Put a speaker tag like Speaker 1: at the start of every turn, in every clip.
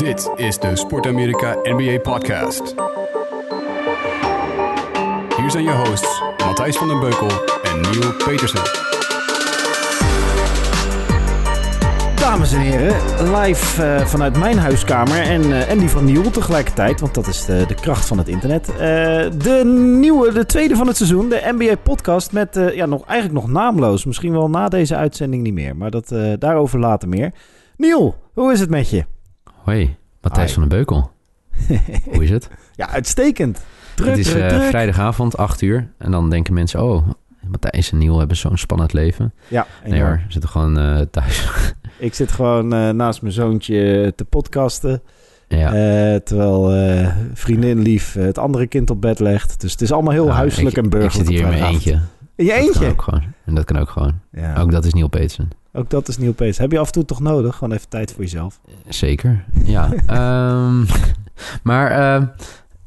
Speaker 1: Dit is de Sport Amerika NBA Podcast. Hier zijn je hosts Matthijs van den Beukel en Neil Petersen.
Speaker 2: Dames en heren, live eh, vanuit mijn huiskamer en, eh, en die van Nieuw tegelijkertijd, want dat is de, de kracht van het internet. Eh, de nieuwe, de tweede van het seizoen, de NBA-podcast met, eh, ja, nog, eigenlijk nog naamloos. Misschien wel na deze uitzending niet meer, maar dat, daarover later meer. Niel, hoe is het met je?
Speaker 3: Hoi, Matthijs
Speaker 2: Hi.
Speaker 3: van den Beukel. Hoe is het?
Speaker 2: Ja, uitstekend. Druk,
Speaker 3: het is
Speaker 2: druk,
Speaker 3: eh,
Speaker 2: druk.
Speaker 3: vrijdagavond, 8 uur. En dan denken mensen, oh, Matthijs en Niel hebben zo'n spannend leven.
Speaker 2: Ja,
Speaker 3: Nee
Speaker 2: enorm.
Speaker 3: hoor, ze zitten gewoon eh, thuis.
Speaker 2: Ik zit gewoon eh, naast mijn zoontje te podcasten.
Speaker 3: ja.
Speaker 2: Terwijl vriendin lief het andere kind op bed legt. Dus het is allemaal heel
Speaker 3: Nou,
Speaker 2: huiselijk
Speaker 3: ik,
Speaker 2: en burgerlijk.
Speaker 3: Ik zit hier in mijn eentje.
Speaker 2: In je
Speaker 3: Dat kan
Speaker 2: eentje?
Speaker 3: ook gewoon. En dat kan ook gewoon.
Speaker 2: Ja.
Speaker 3: Ook dat is Niel Petersen.
Speaker 2: Ook dat is nieuw Pees. Heb je af en toe toch nodig? Gewoon even tijd voor jezelf.
Speaker 3: Zeker, ja. Ehm, maar eh,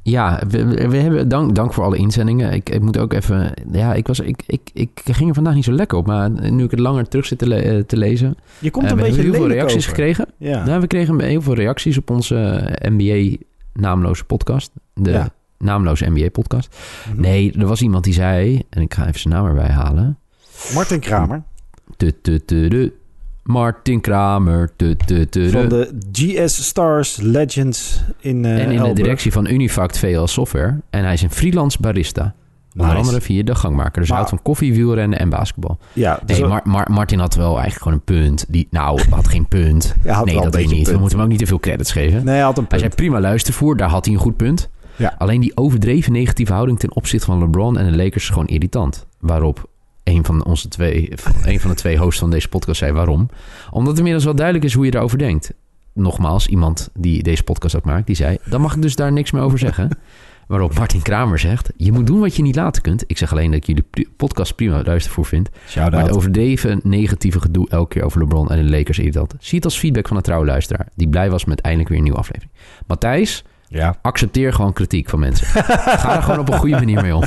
Speaker 3: ja, we, we- we hebben, dank, dank voor alle inzendingen. Ik, ik moet ook even... Ja, ik, was, ik, ik, ik ging er vandaag niet zo lekker op. Maar nu ik het langer terug zit te, le- eh, te lezen...
Speaker 2: Je komt
Speaker 3: eh,
Speaker 2: een
Speaker 3: we
Speaker 2: beetje
Speaker 3: hebben heel veel reacties
Speaker 2: over.
Speaker 3: gekregen.
Speaker 2: Ja.
Speaker 3: Nou, we kregen heel veel reacties op onze eh, NBA naamloze podcast. De
Speaker 2: Ja.
Speaker 3: Naamloze NBA podcast.
Speaker 2: Mhm.
Speaker 3: Nee, er was iemand die zei, en ik ga even zijn naam erbij halen.
Speaker 2: Martin Kramer
Speaker 3: Tu, tu, tu, tu. Martin Kramer. Tu, tu, tu.
Speaker 2: van de GS Stars Legends in eh
Speaker 3: en in de directie van Unifact VL Software. En hij is een freelance barista. Onder
Speaker 2: Nice.
Speaker 3: andere via de gangmaker. Dus hij houdt van koffie, wielrennen en basketbal.
Speaker 2: Ja, dus
Speaker 3: Nee, Mar- Mar- Martin had wel eigenlijk gewoon een punt. Die, nou, had geen punt.
Speaker 2: Ja, had
Speaker 3: nee, dat weet niet. We moeten hem ook niet te veel credits geven.
Speaker 2: nee, hij had een
Speaker 3: Hij
Speaker 2: punt.
Speaker 3: zei prima luistervoer, daar had hij een goed punt.
Speaker 2: Ja.
Speaker 3: Alleen die overdreven negatieve houding ten opzichte van LeBron en de Lakers is gewoon irritant. Waarop een van onze twee, een van de twee hosts van deze podcast zei waarom. Omdat het inmiddels wel duidelijk is hoe je daarover denkt. Nogmaals, iemand die deze podcast ook maakt, die zei: dan mag ik dus daar niks meer over zeggen. Waarop Martin Kramer zegt: Je moet doen wat je niet laten kunt. Ik zeg alleen dat ik jullie podcast prima luistervoer vind. Maar het overdreven negatieve gedoe elke keer over LeBron en de Lakers irritant. Zie het als feedback van een trouwe luisteraar. Die blij was met eindelijk weer een nieuwe aflevering. Matthijs,
Speaker 2: Ja.
Speaker 3: accepteer gewoon kritiek van mensen. Ga er gewoon op een goede manier mee om.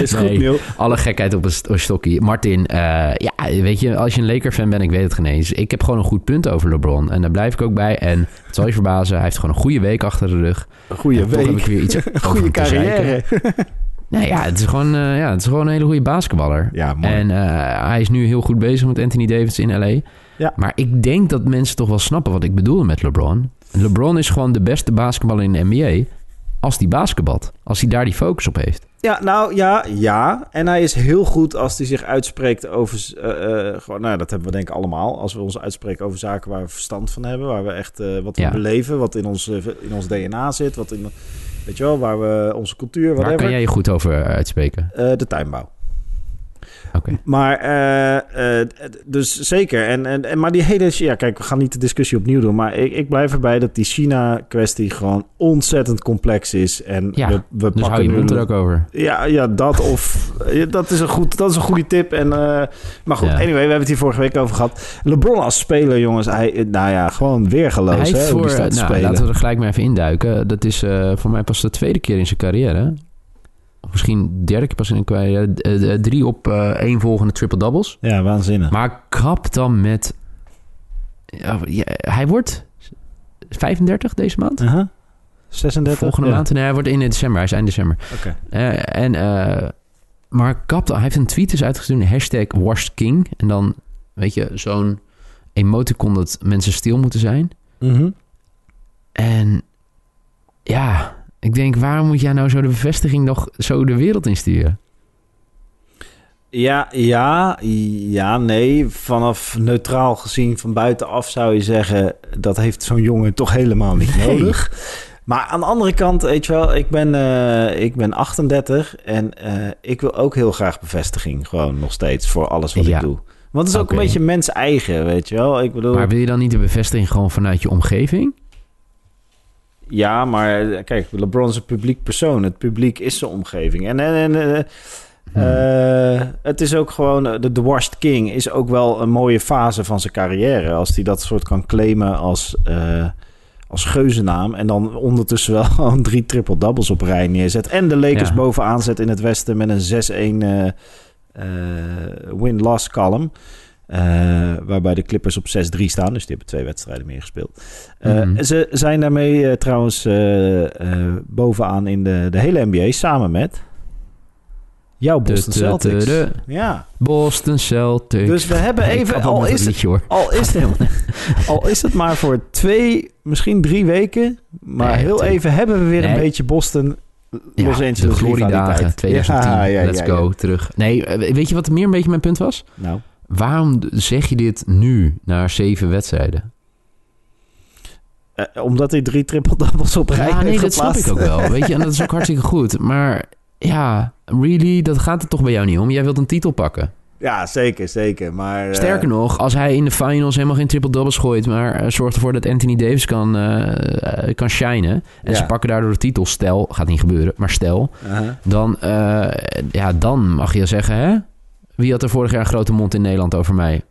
Speaker 2: Is
Speaker 3: Nee.
Speaker 2: goed, Neil.
Speaker 3: Alle gekheid op een st- een stokje. Martin, eh, ja, weet je, als je een Laker-fan bent, ik weet het geen eens. Ik heb gewoon een goed punt over LeBron. En daar blijf ik ook bij. En het zal je verbazen, hij heeft gewoon een goede week achter de rug.
Speaker 2: Goeie
Speaker 3: En toch heb ik
Speaker 2: week.
Speaker 3: weer iets
Speaker 2: Goede carrière.
Speaker 3: Nee, ja, het is gewoon, eh, ja, het is gewoon een hele goede basketballer.
Speaker 2: Ja, mooi.
Speaker 3: En eh, hij is nu heel goed bezig met Anthony Davis in LA.
Speaker 2: Ja.
Speaker 3: Maar ik denk dat mensen toch wel snappen wat ik bedoel met LeBron. LeBron is gewoon de beste basketballer in de NBA als die basketbalt. Als hij daar die focus op heeft.
Speaker 2: Ja, nou ja, ja. En hij is heel goed als hij zich uitspreekt over... eh, eh, gewoon, nou, dat hebben we denk ik allemaal. Als we ons uitspreken over zaken waar we verstand van hebben. Waar we echt eh, wat we
Speaker 3: Ja.
Speaker 2: beleven. Wat in ons, in ons DNA zit. Wat in, weet je wel, waar we onze cultuur, whatever.
Speaker 3: Waar kan jij je goed over uitspreken?
Speaker 2: De tuinbouw. Maar, eh, eh, dus zeker. En, en, en, maar die hele... Ja, kijk, we gaan niet de discussie opnieuw doen. Maar ik, ik blijf erbij dat die China-kwestie gewoon ontzettend complex is. En
Speaker 3: Ja,
Speaker 2: we, we
Speaker 3: Dus
Speaker 2: pakken
Speaker 3: je mond er ook over.
Speaker 2: Ja, ja, dat of... dat, is een goed, dat is een goede tip. En, eh, maar goed,
Speaker 3: Ja.
Speaker 2: anyway, we hebben het hier vorige week over gehad. LeBron als speler, jongens. Hij, nou ja, gewoon weergeloos.
Speaker 3: Hij
Speaker 2: hè,
Speaker 3: voor, nou,
Speaker 2: spelen.
Speaker 3: laten we er gelijk maar even induiken. Dat is voor mij pas de tweede keer in zijn carrière. Misschien de derde keer pas in een carrière. Eh, eh, drie op eh, één volgende triple-doubles.
Speaker 2: Ja, waanzinnig.
Speaker 3: Maar kap dan met... Ja, hij wordt 35 deze maand.
Speaker 2: Uh-huh. 36?
Speaker 3: Volgende
Speaker 2: ja.
Speaker 3: maand. Nee, hij wordt in december. Hij is eind december.
Speaker 2: Oké.
Speaker 3: Eh, en, eh, maar kap dan... Hij heeft een tweet dus uitgestuurd. Hashtag washed king. En dan, weet je, zo'n emoticon dat mensen stil moeten zijn.
Speaker 2: Mhm.
Speaker 3: En ja, ik denk, waarom moet jij nou zo de bevestiging nog zo de wereld insturen?
Speaker 2: Ja, ja, ja, nee. Vanaf neutraal gezien van buitenaf zou je zeggen... dat heeft zo'n jongen toch helemaal niet
Speaker 3: Nee.
Speaker 2: nodig. Maar aan de andere kant, weet je wel... ik ben, eh, ik ben 38 en eh, ik wil ook heel graag bevestiging. Gewoon nog steeds voor alles wat
Speaker 3: Ja.
Speaker 2: ik doe. Want het is ook een beetje mens eigen, weet je wel. Ik bedoel,
Speaker 3: Maar wil je dan niet de bevestiging gewoon vanuit je omgeving?
Speaker 2: Ja, maar eh, kijk, LeBron is een publiek persoon. Het publiek is zijn omgeving. En, en, en eh,
Speaker 3: Hmm.
Speaker 2: Eh, het is ook gewoon, de, de Washed King is ook wel een mooie fase van zijn carrière. Als hij dat soort kan claimen als, eh als geuzennaam. En dan ondertussen wel gewoon drie triple-doubles op rij neerzet. En de Lakers
Speaker 3: Ja.
Speaker 2: bovenaan zet in het westen met een 6-1 eh, eh, win-loss column. Eh, waarbij de Clippers op 6-3 staan. Dus die hebben twee wedstrijden meer gespeeld. Eh,
Speaker 3: Mhm.
Speaker 2: Ze zijn daarmee eh, trouwens bovenaan in de, de hele NBA samen met jouw Boston
Speaker 3: De- de- de-
Speaker 2: Celtics.
Speaker 3: de-
Speaker 2: Ja,
Speaker 3: Boston Celtics.
Speaker 2: dus we hebben even, al is,
Speaker 3: liedje hoor.
Speaker 2: al, is het, al is het maar voor twee, misschien drie weken, maar
Speaker 3: Nee,
Speaker 2: heel even hebben we weer een beetje Boston, Los
Speaker 3: Ja,
Speaker 2: Angeles
Speaker 3: de gloriedagen
Speaker 2: rivaliteit.
Speaker 3: 2010.
Speaker 2: Ja, ja,
Speaker 3: Let's go, terug. Nee, weet je wat meer een beetje mijn punt was?
Speaker 2: Nou,
Speaker 3: Waarom zeg je dit nu, na zeven wedstrijden?
Speaker 2: eh, omdat hij drie triple-doubles op rij
Speaker 3: Ja, nee,
Speaker 2: heeft
Speaker 3: dat snap ik ook wel. Weet je, en dat is ook hartstikke goed. Maar ja, really, dat gaat er toch bij jou niet om. Jij wilt een titel pakken.
Speaker 2: Ja, zeker, zeker. Maar, eh,
Speaker 3: Sterker nog, als hij in de finals helemaal geen triple-doubles gooit... maar eh, zorgt ervoor dat Anthony Davis kan, eh, kan shinen... en
Speaker 2: Ja.
Speaker 3: ze pakken daardoor de titel, stel, gaat niet gebeuren, maar stel...
Speaker 2: aha.
Speaker 3: dan, ja, dan mag je zeggen, hè? Wie had er vorig jaar een grote mond in Nederland over mij?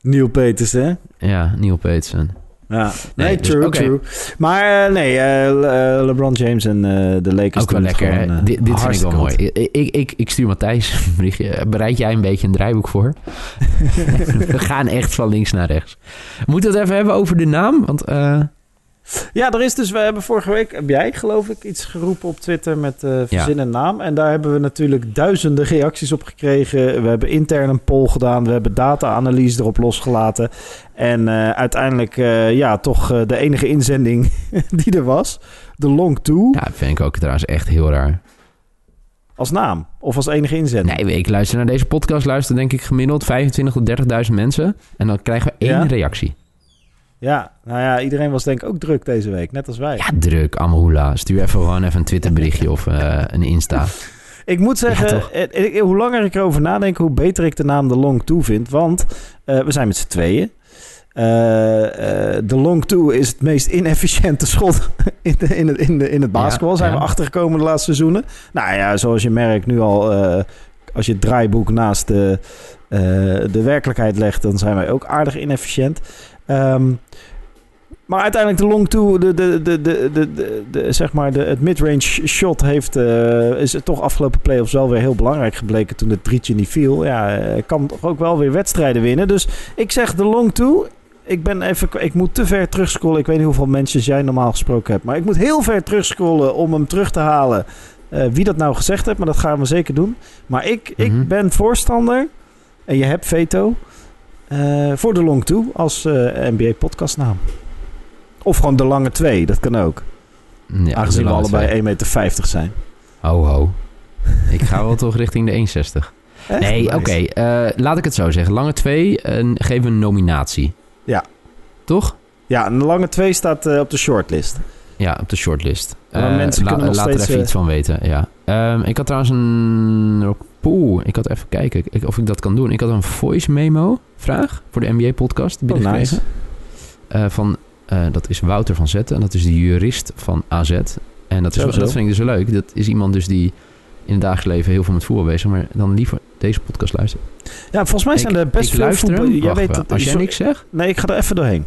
Speaker 2: Neil Peters, hè?
Speaker 3: Ja, Neil Peterson.
Speaker 2: Ja, nee,
Speaker 3: Nee, dus,
Speaker 2: true, true. Maar eh, nee, eh, Le- eh, LeBron James en de Lakers
Speaker 3: Ook wel lekker.
Speaker 2: gewoon,
Speaker 3: dit dit vind ik wel mooi. Ik, ik, ik, stuur Matthijs een berichtje. Bereid jij een beetje een draaiboek voor? We gaan echt van links naar rechts. Moeten we het even hebben over de naam? Want
Speaker 2: Ja, er is dus, we hebben vorige week, heb jij geloof ik iets geroepen op Twitter met eh verzin en naam. En daar hebben we natuurlijk duizenden reacties op gekregen. We hebben intern een poll gedaan, we hebben data-analyse erop losgelaten. En eh, uiteindelijk, eh, ja, toch de enige inzending die er was, de Long Two,
Speaker 3: ja, vind ik ook trouwens echt heel raar.
Speaker 2: als naam. Of als enige inzending.
Speaker 3: Nee, ik luister naar deze podcast. Luister denk ik gemiddeld 25 tot 30.000 mensen. En dan krijgen we één
Speaker 2: Ja?
Speaker 3: reactie.
Speaker 2: Ja, nou ja, iedereen was denk ik ook druk deze week, net als wij.
Speaker 3: Ja, druk. Amahula. Stuur even gewoon even een Twitter berichtje of eh, een Insta.
Speaker 2: Ik moet zeggen,
Speaker 3: Ja,
Speaker 2: eh, hoe langer ik erover nadenk, hoe beter ik de naam de Long Two vind. Want eh, we zijn met z'n tweeën. De Long Two is het meest inefficiënte schot in, de, in, het, in, de, in het basketbal.
Speaker 3: Ja,
Speaker 2: zijn
Speaker 3: ja.
Speaker 2: we achtergekomen de laatste seizoenen. Nou ja, zoals je merkt nu al, als je het draaiboek naast de, de werkelijkheid legt, dan zijn wij ook aardig inefficiënt. Ehm, maar uiteindelijk de long two, de, de, de, de, de, de, de- zeg maar de, het midrange shot heeft, eh, is toch afgelopen playoffs wel weer heel belangrijk gebleken toen het drietje niet viel. Ja, eh, kan toch ook wel weer wedstrijden winnen. Dus ik zeg de long two. Ik ben even, ik moet te ver terugscrollen. Ik weet niet hoeveel mensen jij normaal gesproken hebt, maar ik moet heel ver terugscrollen om hem terug te halen. Eh, wie dat nou gezegd heeft, maar dat gaan we zeker doen. Maar ik,
Speaker 3: Mhm.
Speaker 2: ik ben voorstander, en je hebt veto, voor de long two als eh, NBA podcastnaam. Of gewoon de lange twee, dat kan ook.
Speaker 3: Ja,
Speaker 2: Aangezien we allebei
Speaker 3: twee.
Speaker 2: 1,50 meter zijn.
Speaker 3: Ho, ho. Ik ga wel toch richting de 1,60.
Speaker 2: Echt?
Speaker 3: Nee, oké. eh, laat ik het zo zeggen. Lange 2 geven we een nominatie.
Speaker 2: Ja.
Speaker 3: Toch?
Speaker 2: Ja, een lange twee staat eh, op de shortlist.
Speaker 3: Ja, op de shortlist. Eh,
Speaker 2: mensen
Speaker 3: la-
Speaker 2: kunnen nog
Speaker 3: laat
Speaker 2: steeds,
Speaker 3: er even
Speaker 2: eh,
Speaker 3: iets van weten, ja. Ehm, ik had trouwens een... Poeh, ik had even kijken ik- of ik dat kan doen. Ik had een voice memo vraag voor de NBA-podcast
Speaker 2: Oh,
Speaker 3: binnengekregen.
Speaker 2: nice.
Speaker 3: Eh, van, eh, dat is Wouter van Zetten. En dat is de jurist van AZ. En dat, is,
Speaker 2: Zo,
Speaker 3: wel-
Speaker 2: zo.
Speaker 3: dat vind ik dus leuk. Dat is iemand dus die in het dagelijks leven heel veel met voetbal bezig is. Maar dan liever deze podcast luisteren.
Speaker 2: Ja, volgens mij zijn
Speaker 3: Ik-
Speaker 2: er best veel voetbal... Jij
Speaker 3: Wacht
Speaker 2: weet
Speaker 3: wel.
Speaker 2: dat,
Speaker 3: Als jij niks zegt...
Speaker 2: Nee, ik ga er even doorheen.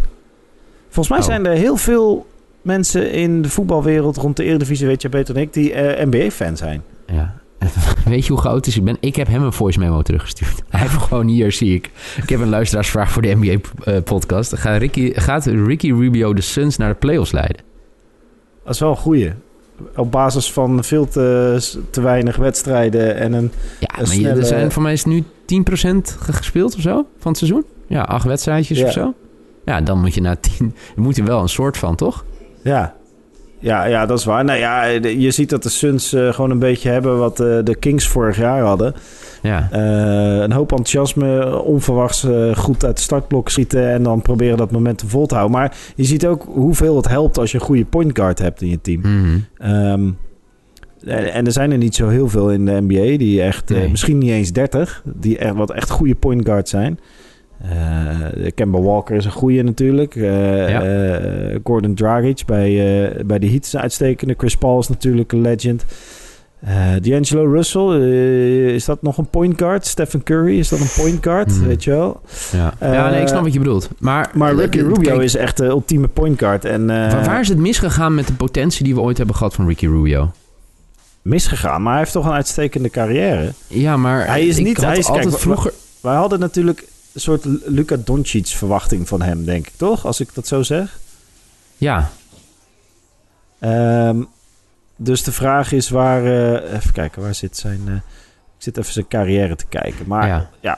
Speaker 2: Volgens mij
Speaker 3: Oh.
Speaker 2: zijn er heel veel mensen in de voetbalwereld rond de Eredivisie, weet je beter dan ik, die eh, NBA-fan zijn.
Speaker 3: Ja. Weet je hoe chaotisch ik ben? Ik heb hem een voice memo teruggestuurd. Hij heeft gewoon hier, zie ik. Ik heb een luisteraarsvraag voor de NBA-podcast. Gaat Ricky, gaat Ricky Rubio de Suns naar de playoffs leiden?
Speaker 2: Dat is wel een goeie. Op basis van veel te, te weinig wedstrijden en een...
Speaker 3: Ja,
Speaker 2: Een
Speaker 3: maar je- er zijn voor mij is nu 10% ge- gespeeld of zo van het seizoen. Ja, acht wedstrijdjes
Speaker 2: Ja.
Speaker 3: of zo. Ja, dan moet je naar 10. Dan moet je wel een soort van, toch?
Speaker 2: Ja. Ja, ja, dat is waar. Nou ja, je ziet dat de Suns eh, gewoon een beetje hebben wat eh, de Kings vorig jaar hadden.
Speaker 3: Ja.
Speaker 2: Eh, een hoop enthousiasme, onverwachts goed uit de startblok schieten en dan proberen dat momentum vol te houden. Maar je ziet ook hoeveel het helpt als je een goede point guard hebt in je team.
Speaker 3: Mhm.
Speaker 2: Ehm, en en er zijn er niet zo heel veel in de NBA die echt,
Speaker 3: Nee.
Speaker 2: misschien niet eens 30, die echt, wat echt goede point guards zijn. Eh Kemba Walker is een goede natuurlijk. Eh,
Speaker 3: Ja.
Speaker 2: eh, Gordon Dragic bij, eh, bij de Heat is een uitstekende. Chris Paul is natuurlijk een legend. Eh D'Angelo Russell, is dat nog een point guard? Stephen Curry, is dat een point guard?
Speaker 3: Hmm.
Speaker 2: Weet je wel?
Speaker 3: Ja. Ja, nee, ik snap wat je bedoelt. Maar,
Speaker 2: Maar Ricky Rubio
Speaker 3: kijk,
Speaker 2: is echt de ultieme point guard. En, eh,
Speaker 3: waar, waar is het misgegaan met de potentie die we ooit hebben gehad van Ricky Rubio?
Speaker 2: misgegaan, maar hij heeft toch een uitstekende carrière.
Speaker 3: Ja, maar
Speaker 2: Hij is
Speaker 3: ik
Speaker 2: niet-
Speaker 3: had
Speaker 2: hij is-
Speaker 3: altijd
Speaker 2: kijk,
Speaker 3: vroeger...
Speaker 2: Wij hadden natuurlijk een soort Luka Doncic verwachting van hem, denk ik, toch? Als ik dat zo zeg.
Speaker 3: Ja,
Speaker 2: Ehm, dus de vraag is waar... eh, even kijken, waar zit zijn... eh, ik zit even zijn carrière te kijken. Maar ja,
Speaker 3: ja.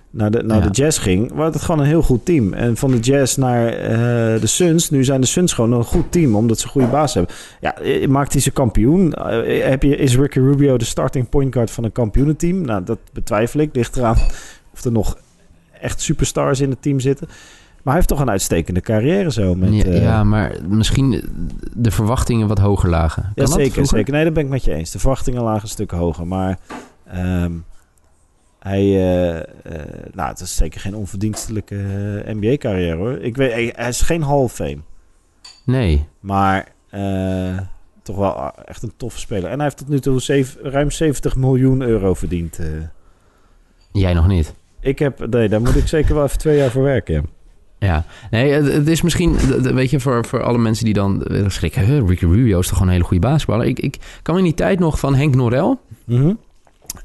Speaker 2: naar
Speaker 3: Ja.
Speaker 2: de Jazz ging, was het gewoon een heel goed team. En van de Jazz naar eh, de Suns, nu zijn de Suns gewoon een goed team, omdat ze een goede baas hebben. Ja, eh, maakt hij ze kampioen? Eh, heb je, is Ricky Rubio de starting point guard van een kampioenenteam? Nou, dat betwijfel ik. Ligt eraan of er nog echt superstars in het team zitten. Maar hij heeft toch een uitstekende carrière zo. Met,
Speaker 3: ja, ja, maar misschien de verwachtingen wat hoger lagen. Kan
Speaker 2: ja, zeker, zeker. Nee, dat ben ik met je eens. De verwachtingen lagen een stuk hoger. Maar ehm, hij, eh, eh, nou, het is zeker geen onverdienstelijke eh, NBA-carrière hoor. Ik weet, hij, hij is geen Hall of Fame.
Speaker 3: Nee.
Speaker 2: Maar toch wel echt een toffe speler. En hij heeft tot nu toe zeven- ruim 70 miljoen euro verdiend.
Speaker 3: Jij nog niet.
Speaker 2: ik heb, nee, daar moet ik zeker wel even twee jaar voor werken. ja.
Speaker 3: Ja, nee, het, is misschien, weet je, voor, voor alle mensen die dan schrikken, Ricky Rubio is toch gewoon een hele goede basketballer. Ik, ik kan in die tijd nog van Henk Norel,
Speaker 2: Mhm.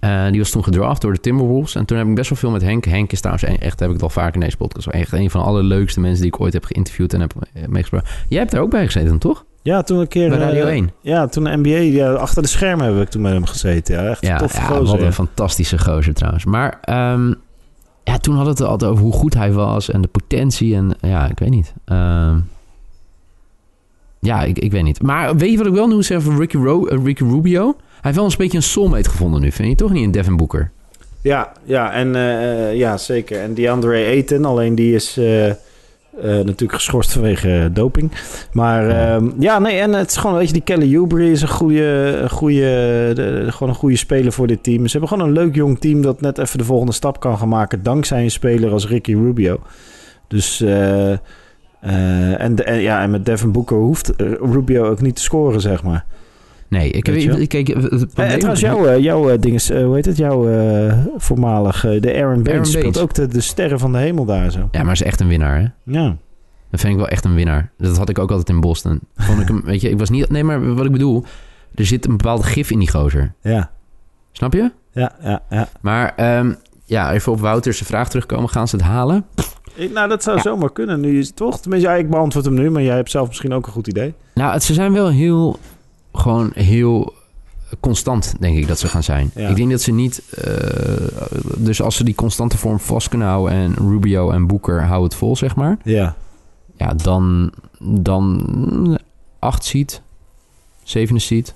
Speaker 3: Eh, die was toen gedraft door de Timberwolves. En toen heb ik best wel veel met Henk. Henk is trouwens echt, heb ik het al vaker in deze podcast, echt een van de allerleukste mensen die ik ooit heb geïnterviewd en heb eh, meegesproken. Jij hebt er ook bij gezeten, toch?
Speaker 2: Ja, toen een keer...
Speaker 3: Bij Radio
Speaker 2: eh,
Speaker 3: 1.
Speaker 2: Ja, toen de NBA, ja, achter de schermen heb ik toen met hem gezeten. Ja, echt een
Speaker 3: Ja,
Speaker 2: toffe
Speaker 3: ja
Speaker 2: gozer.
Speaker 3: wat
Speaker 2: ja.
Speaker 3: een fantastische gozer trouwens. Maar ehm, ja, toen hadden we het altijd over hoe goed hij was en de potentie. En ja, ik weet niet. Ehm, ja, ik, ik weet niet. Maar weet je wat ik wel nu zeg van Ricky, Ro- eh, Ricky Rubio? Hij heeft wel een beetje een soulmate gevonden nu, vind je toch niet? Een Devin Booker.
Speaker 2: Ja, ja, en, eh, eh, ja, zeker. En DeAndre Ayton, alleen die is eh, natuurlijk geschorst vanwege doping. Maar
Speaker 3: Ja.
Speaker 2: ja. nee, en het is gewoon, weet je, die Kelly Oubre is een goede, een goede, de- gewoon een goede speler voor dit team. Ze hebben gewoon een leuk jong team dat net even de volgende stap kan gaan maken dankzij een speler als Ricky Rubio. Dus, en, de- en, ja, en met Devin Booker hoeft Rubio ook niet te scoren, zeg maar.
Speaker 3: Nee, ik
Speaker 2: Weet
Speaker 3: het probleem-
Speaker 2: en trouwens, jouw, eh, jouw eh, ding is, eh, hoe heet het? Jouw eh, voormalig, eh, de Aaron
Speaker 3: Aaron
Speaker 2: speelt ook de, de sterren van de hemel daar zo.
Speaker 3: Ja, maar is echt een winnaar, hè?
Speaker 2: Ja.
Speaker 3: Dat vind ik wel echt een winnaar. Dat had ik ook altijd in Boston. Vond ik hem, weet je, ik was niet... Nee, maar wat ik bedoel... Er zit een bepaald gif in die gozer.
Speaker 2: Ja,
Speaker 3: Snap je?
Speaker 2: ja, ja. ja.
Speaker 3: Maar ehm, ja, even op Wouter's vraag terugkomen. Gaan ze het halen?
Speaker 2: Ik- nou, dat zou
Speaker 3: Ja.
Speaker 2: zomaar kunnen. Nu is het toch? Tenminste, ja, ik beantwoord hem nu, maar jij hebt zelf misschien ook een goed idee.
Speaker 3: Nou, het, ze zijn wel heel, gewoon heel constant, denk ik, dat ze gaan zijn.
Speaker 2: Ja.
Speaker 3: Ik denk dat ze niet, eh, dus als ze die constante vorm vast kunnen houden en Rubio en Boeker houden het vol, zeg maar.
Speaker 2: Ja.
Speaker 3: Ja, dan, dan acht seat, zevende seat,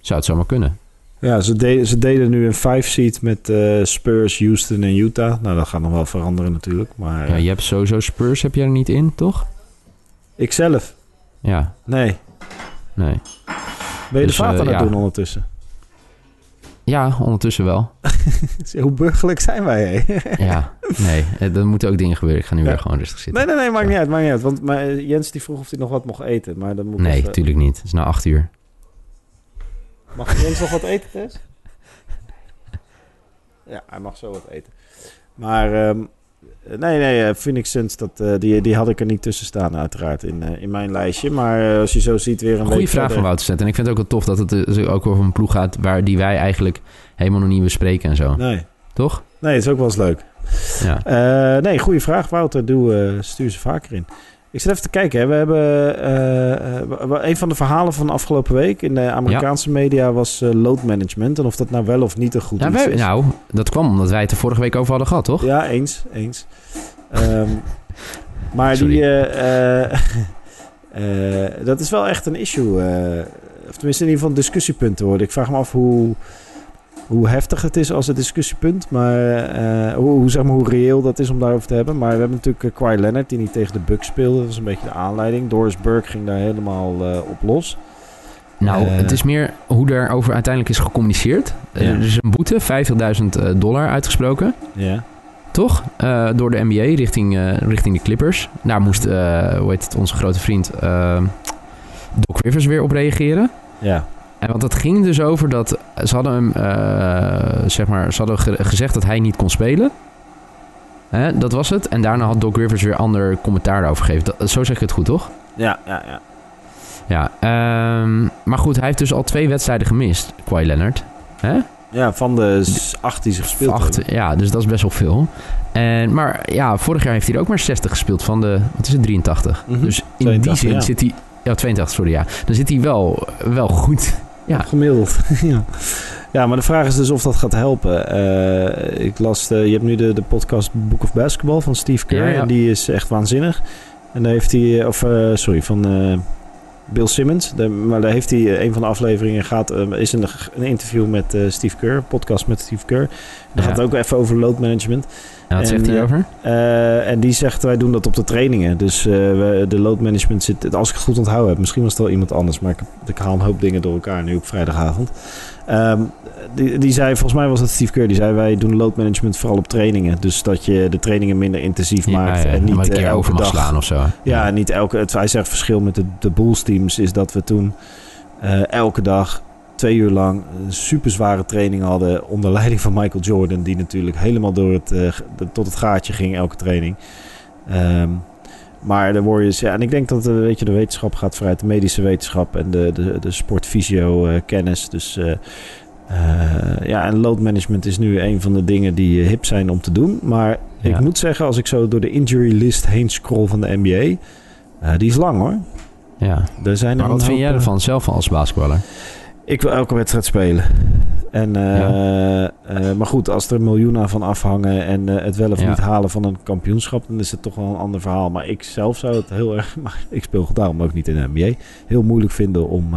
Speaker 3: zou het zomaar kunnen.
Speaker 2: Ja, ze, deden ze deden nu een five seed met eh, Spurs, Houston en Utah. Nou, dat gaat nog wel veranderen natuurlijk. Maar
Speaker 3: Ja,
Speaker 2: eh,
Speaker 3: je hebt sowieso Spurs, heb je er niet in, toch?
Speaker 2: ik zelf?
Speaker 3: Ja,
Speaker 2: Nee.
Speaker 3: nee.
Speaker 2: Ben je
Speaker 3: Dus,
Speaker 2: de vaat
Speaker 3: eh,
Speaker 2: aan het
Speaker 3: ja.
Speaker 2: doen ondertussen?
Speaker 3: Ja, ondertussen wel.
Speaker 2: Hoe burgerlijk zijn wij?
Speaker 3: Ja, nee, eh, er moeten ook dingen gebeuren. Ik ga nu
Speaker 2: Ja.
Speaker 3: weer gewoon rustig zitten.
Speaker 2: Nee, nee, nee, maakt niet uit, maakt niet uit. Want maar, Jens die vroeg of hij nog wat mocht eten. Maar dan moet
Speaker 3: Nee,
Speaker 2: even-
Speaker 3: natuurlijk niet. Het is na acht uur.
Speaker 2: Mag Jens nog wat eten, Tess? Ja, hij mag zo wat eten. Maar ehm, nee, nee, eh, Phoenix Suns, dat, eh, die, die had ik er niet tussen staan uiteraard in, eh, in mijn lijstje. Maar eh, als je zo ziet weer een
Speaker 3: Goeie vraag van Wouter Zet. En ik vind het ook wel tof dat het ook over een ploeg gaat... waar die wij eigenlijk helemaal nog niet bespreken en zo.
Speaker 2: Nee.
Speaker 3: Toch?
Speaker 2: nee, het is ook wel eens leuk.
Speaker 3: Ja.
Speaker 2: Eh, nee, goede vraag, Wouter. Doe, eh, stuur ze vaker in. Ik zit even te kijken. Hè. We hebben eh, eh, een van de verhalen van de afgelopen week in de Amerikaanse media was eh, load management. En of dat nou wel of niet een goed iets
Speaker 3: wij-
Speaker 2: is.
Speaker 3: nou, dat kwam omdat wij het er vorige week over hadden gehad, toch?
Speaker 2: Ja, eens, eens. Ehm, maar
Speaker 3: Sorry.
Speaker 2: die, dat is wel echt een issue. of tenminste in ieder geval een discussiepunt te worden. Ik vraag me af hoe, hoe heftig het is als een discussiepunt. Maar eh, hoe, hoe, zeg maar, hoe reëel dat is om daarover te hebben. Maar we hebben natuurlijk uh, Kawhi Leonard die niet tegen de Bucks speelde. Dat was een beetje de aanleiding. Doris Burke ging daar helemaal eh, op los.
Speaker 3: Nou,
Speaker 2: Eh.
Speaker 3: het is meer hoe daarover uiteindelijk is gecommuniceerd. Eh,
Speaker 2: Ja.
Speaker 3: Er is een boete, 50.000 eh, dollar uitgesproken.
Speaker 2: Ja.
Speaker 3: Toch? Eh, door de NBA richting, eh, richting de Clippers. Daar moest, eh, hoe heet het, onze grote vriend... eh, Doc Rivers weer op reageren.
Speaker 2: Ja.
Speaker 3: En want het ging dus over dat ze hadden hem, eh, zeg maar, ze hadden ge- gezegd dat hij niet kon spelen. Hè, dat was het. En daarna had Doc Rivers weer ander commentaar daarover gegeven. Dat, zo zeg ik het goed, toch?
Speaker 2: Ja, ja, ja.
Speaker 3: Ja. ehm, maar goed, hij heeft dus al twee wedstrijden gemist, Kawhi Leonard. Hè?
Speaker 2: Ja, van de acht die ze gespeeld
Speaker 3: Acht,
Speaker 2: hebben.
Speaker 3: ja, dus dat is best wel veel. En, maar ja, vorig jaar heeft hij er ook maar 60 gespeeld van de, wat is het, 83.
Speaker 2: Mhm.
Speaker 3: Dus in
Speaker 2: 82,
Speaker 3: die zin
Speaker 2: ja.
Speaker 3: zit hij, ja 82 sorry ja, dan zit hij wel, wel goed. Ja.
Speaker 2: Gemiddeld. ja. ja, maar de vraag is dus of dat gaat helpen. Eh, ik las, de, je hebt nu de, de podcast Book of Basketball van Steve Kerr.
Speaker 3: Ja, ja.
Speaker 2: En die is echt waanzinnig. En daar heeft hij, of eh, sorry, van eh, Bill Simmons. De- maar daar heeft hij, eh, een van de afleveringen gaat, eh, is een, een interview met eh, Steve Kerr. Podcast met Steve Kerr. Daar
Speaker 3: Ja.
Speaker 2: gaat het ook even over load management.
Speaker 3: En wat
Speaker 2: En,
Speaker 3: zegt hij
Speaker 2: eh,
Speaker 3: over?
Speaker 2: En die zegt, wij doen dat op de trainingen. Dus we, de load management zit, als ik het goed onthouden heb, misschien was het wel iemand anders, maar ik, ik haal een hoop dingen door elkaar nu op vrijdagavond. Ehm, die, die zei, volgens mij was het Steve Kerr, die zei, wij doen load management vooral op trainingen. Dus dat je de trainingen minder intensief maakt
Speaker 3: ja,
Speaker 2: en niet
Speaker 3: een
Speaker 2: eh,
Speaker 3: keer
Speaker 2: elke
Speaker 3: over mag
Speaker 2: dag.
Speaker 3: slaan of zo.
Speaker 2: Ja, niet elke. Het, hij zegt verschil met de, de Bulls teams is dat we toen eh, elke dag twee uur lang een super zware training hadden onder leiding van Michael Jordan, die natuurlijk helemaal door het, eh, tot het gaatje ging elke training. Ehm, maar de Warriors, ja, en ik denk dat weet je, de wetenschap gaat vooruit, de medische wetenschap en de, de, de sportfysio eh, kennis. Dus eh, eh, ja, en load management is nu een van de dingen die hip zijn om te doen. Maar
Speaker 3: Ja.
Speaker 2: ik moet zeggen, als ik zo door de injury list heen scroll van de NBA, die is lang hoor.
Speaker 3: Ja.
Speaker 2: Er zijn
Speaker 3: Maar wat vind jij ervan zelf als basketballer?
Speaker 2: Ik wil elke wedstrijd spelen. En, eh, eh, maar goed, als er miljoenen van afhangen en eh, het wel of
Speaker 3: Ja.
Speaker 2: niet halen van een kampioenschap, dan is het toch wel een ander verhaal. Maar ik zelf zou het heel erg, maar ik speel daarom ook niet in de NBA, heel moeilijk vinden om,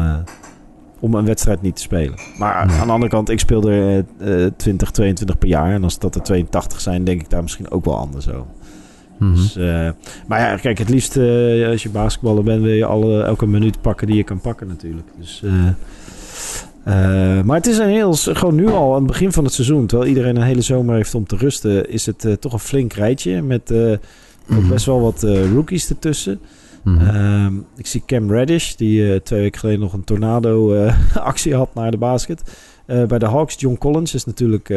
Speaker 2: om een wedstrijd niet te spelen. Maar
Speaker 3: Nee.
Speaker 2: aan de andere kant, ik speel er eh, 20, 22 per jaar. En als dat er 82 zijn, denk ik daar misschien ook wel anders over.
Speaker 3: Mhm.
Speaker 2: Dus, maar ja, kijk, het liefst als je basketballer bent, wil je alle, elke minuut pakken die je kan pakken natuurlijk. Dus, eh, maar het is een heel, gewoon nu al aan het begin van het seizoen, terwijl iedereen een hele zomer heeft om te rusten, is het eh, toch een flink rijtje met eh,
Speaker 3: Mhm.
Speaker 2: best wel wat rookies ertussen.
Speaker 3: Mhm.
Speaker 2: Ehm, ik zie Cam Reddish, die twee weken geleden nog een tornado eh, actie had naar de basket. Bij de Hawks, John Collins is natuurlijk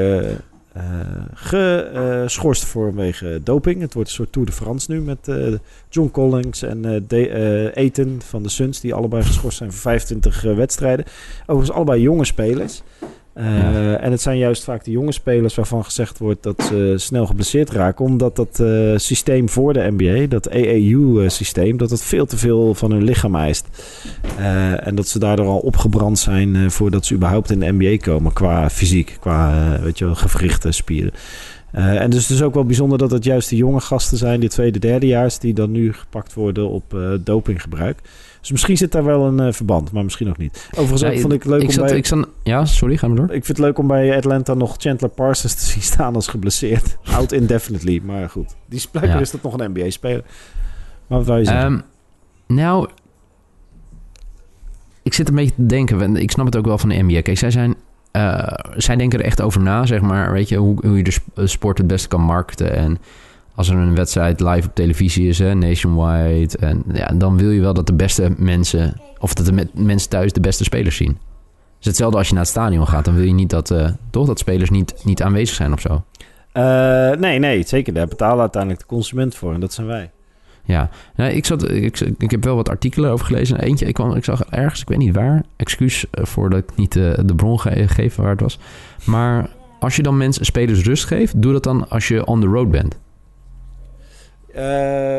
Speaker 2: geschorst vanwege doping. Het wordt een soort Tour de France nu met eh, John Collins en eh eh, Aiton van de Suns, die allebei geschorst zijn voor 25 eh, wedstrijden. Overigens allebei jonge spelers. Eh,
Speaker 3: Ja.
Speaker 2: En het zijn juist vaak de jonge spelers waarvan gezegd wordt dat ze snel geblesseerd raken. Omdat dat eh, systeem voor de NBA, dat AAU-systeem, dat het veel te veel van hun lichaam eist. Eh, en dat ze daardoor al opgebrand zijn eh, voordat ze überhaupt in de NBA komen. Qua fysiek, qua eh, weet je wel, gewrichten, spieren. Eh, en dus het is ook wel bijzonder dat het juist de jonge gasten zijn, die tweede, derdejaars, die dan nu gepakt worden op eh, dopinggebruik. Dus misschien zit daar wel een eh, verband, maar misschien ook niet. Overigens vond ik het leuk
Speaker 3: ik
Speaker 2: om
Speaker 3: zat,
Speaker 2: bij...
Speaker 3: ik zat, ja, sorry, ga maar door.
Speaker 2: Ik vind het leuk om bij Atlanta nog Chandler Parsons te zien staan als geblesseerd. Out indefinitely, maar goed. Die blijkbaar
Speaker 3: Ja.
Speaker 2: is dat nog een NBA-speler. Maar wat wou je zeggen?
Speaker 3: Ehm, nou, ik zit een beetje te denken. Ik snap het ook wel van de NBA. Kijk, zij zijn... zij denken er echt over na, zeg maar. Weet je, hoe, hoe je de eh, sport het beste kan marketen. En als er een wedstrijd live op televisie is, hè, nationwide... En, ja, dan wil je wel dat de beste mensen... Of dat de me- mensen thuis de beste spelers zien. Het is hetzelfde als je naar het stadion gaat. Dan wil je niet dat, eh, toch, dat spelers niet, niet aanwezig zijn of zo.
Speaker 2: Eh, nee, nee, zeker. Daar betalen uiteindelijk de consument voor. En dat zijn wij.
Speaker 3: Ja, nou, ik, zat, ik, ik heb wel wat artikelen over gelezen. Eentje, ik, kwam, ik zag ergens, ik weet niet waar, excuus eh, voor dat ik niet de bron ge geef waar het was. Maar als je dan mensen, spelers rust geeft, doe dat dan als je on the road bent.
Speaker 2: Eh,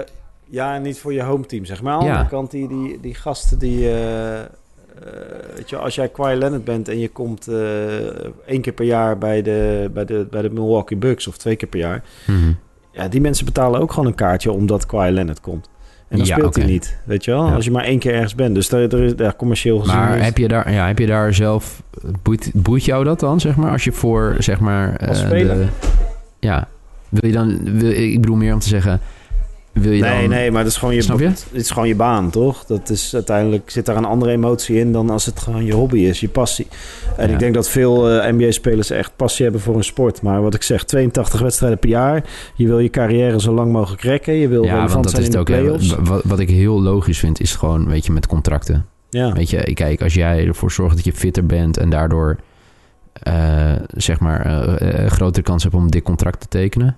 Speaker 2: ja, niet voor je home team, zeg maar. Aan de andere kant, die, die, die gasten die... eh, eh, weet je, als jij Kawhi Leonard bent en je komt eh, één keer per jaar bij de, bij, de, bij de Milwaukee Bucks... of twee keer per jaar... Ja, die mensen betalen ook gewoon een kaartje omdat Kawhi Leonard komt. En dan
Speaker 3: Ja,
Speaker 2: speelt hij niet, weet je wel?
Speaker 3: Ja.
Speaker 2: Als je maar één keer ergens bent. Dus daar, is, daar commercieel gezien...
Speaker 3: Maar
Speaker 2: is-
Speaker 3: heb je, daar, ja, heb je daar zelf, boeit, boeit jou dat dan, zeg maar? Als je voor, zeg maar...
Speaker 2: Als speler?
Speaker 3: de- ja, wil je dan, wil, ik bedoel meer om te zeggen, wil je
Speaker 2: Nee,
Speaker 3: dan...
Speaker 2: nee, maar dat is gewoon je,
Speaker 3: Snap je?
Speaker 2: Het is gewoon je baan, toch? Dat is uiteindelijk zit daar een andere emotie in dan als het gewoon je hobby is, je passie. En
Speaker 3: Ja.
Speaker 2: ik denk dat veel eh, NBA-spelers echt passie hebben voor een sport. Maar wat ik zeg, 82 wedstrijden per jaar. Je wil je carrière zo lang mogelijk rekken. Je wil
Speaker 3: Ja,
Speaker 2: relevant
Speaker 3: want dat
Speaker 2: zijn
Speaker 3: is
Speaker 2: in de playoffs.
Speaker 3: Wat, wat ik heel logisch vind, is gewoon, weet je, met contracten.
Speaker 2: Ja.
Speaker 3: Weet je, kijk, als jij ervoor zorgt dat je fitter bent en daardoor eh, zeg maar eh, grotere kans hebt om dik contract te tekenen,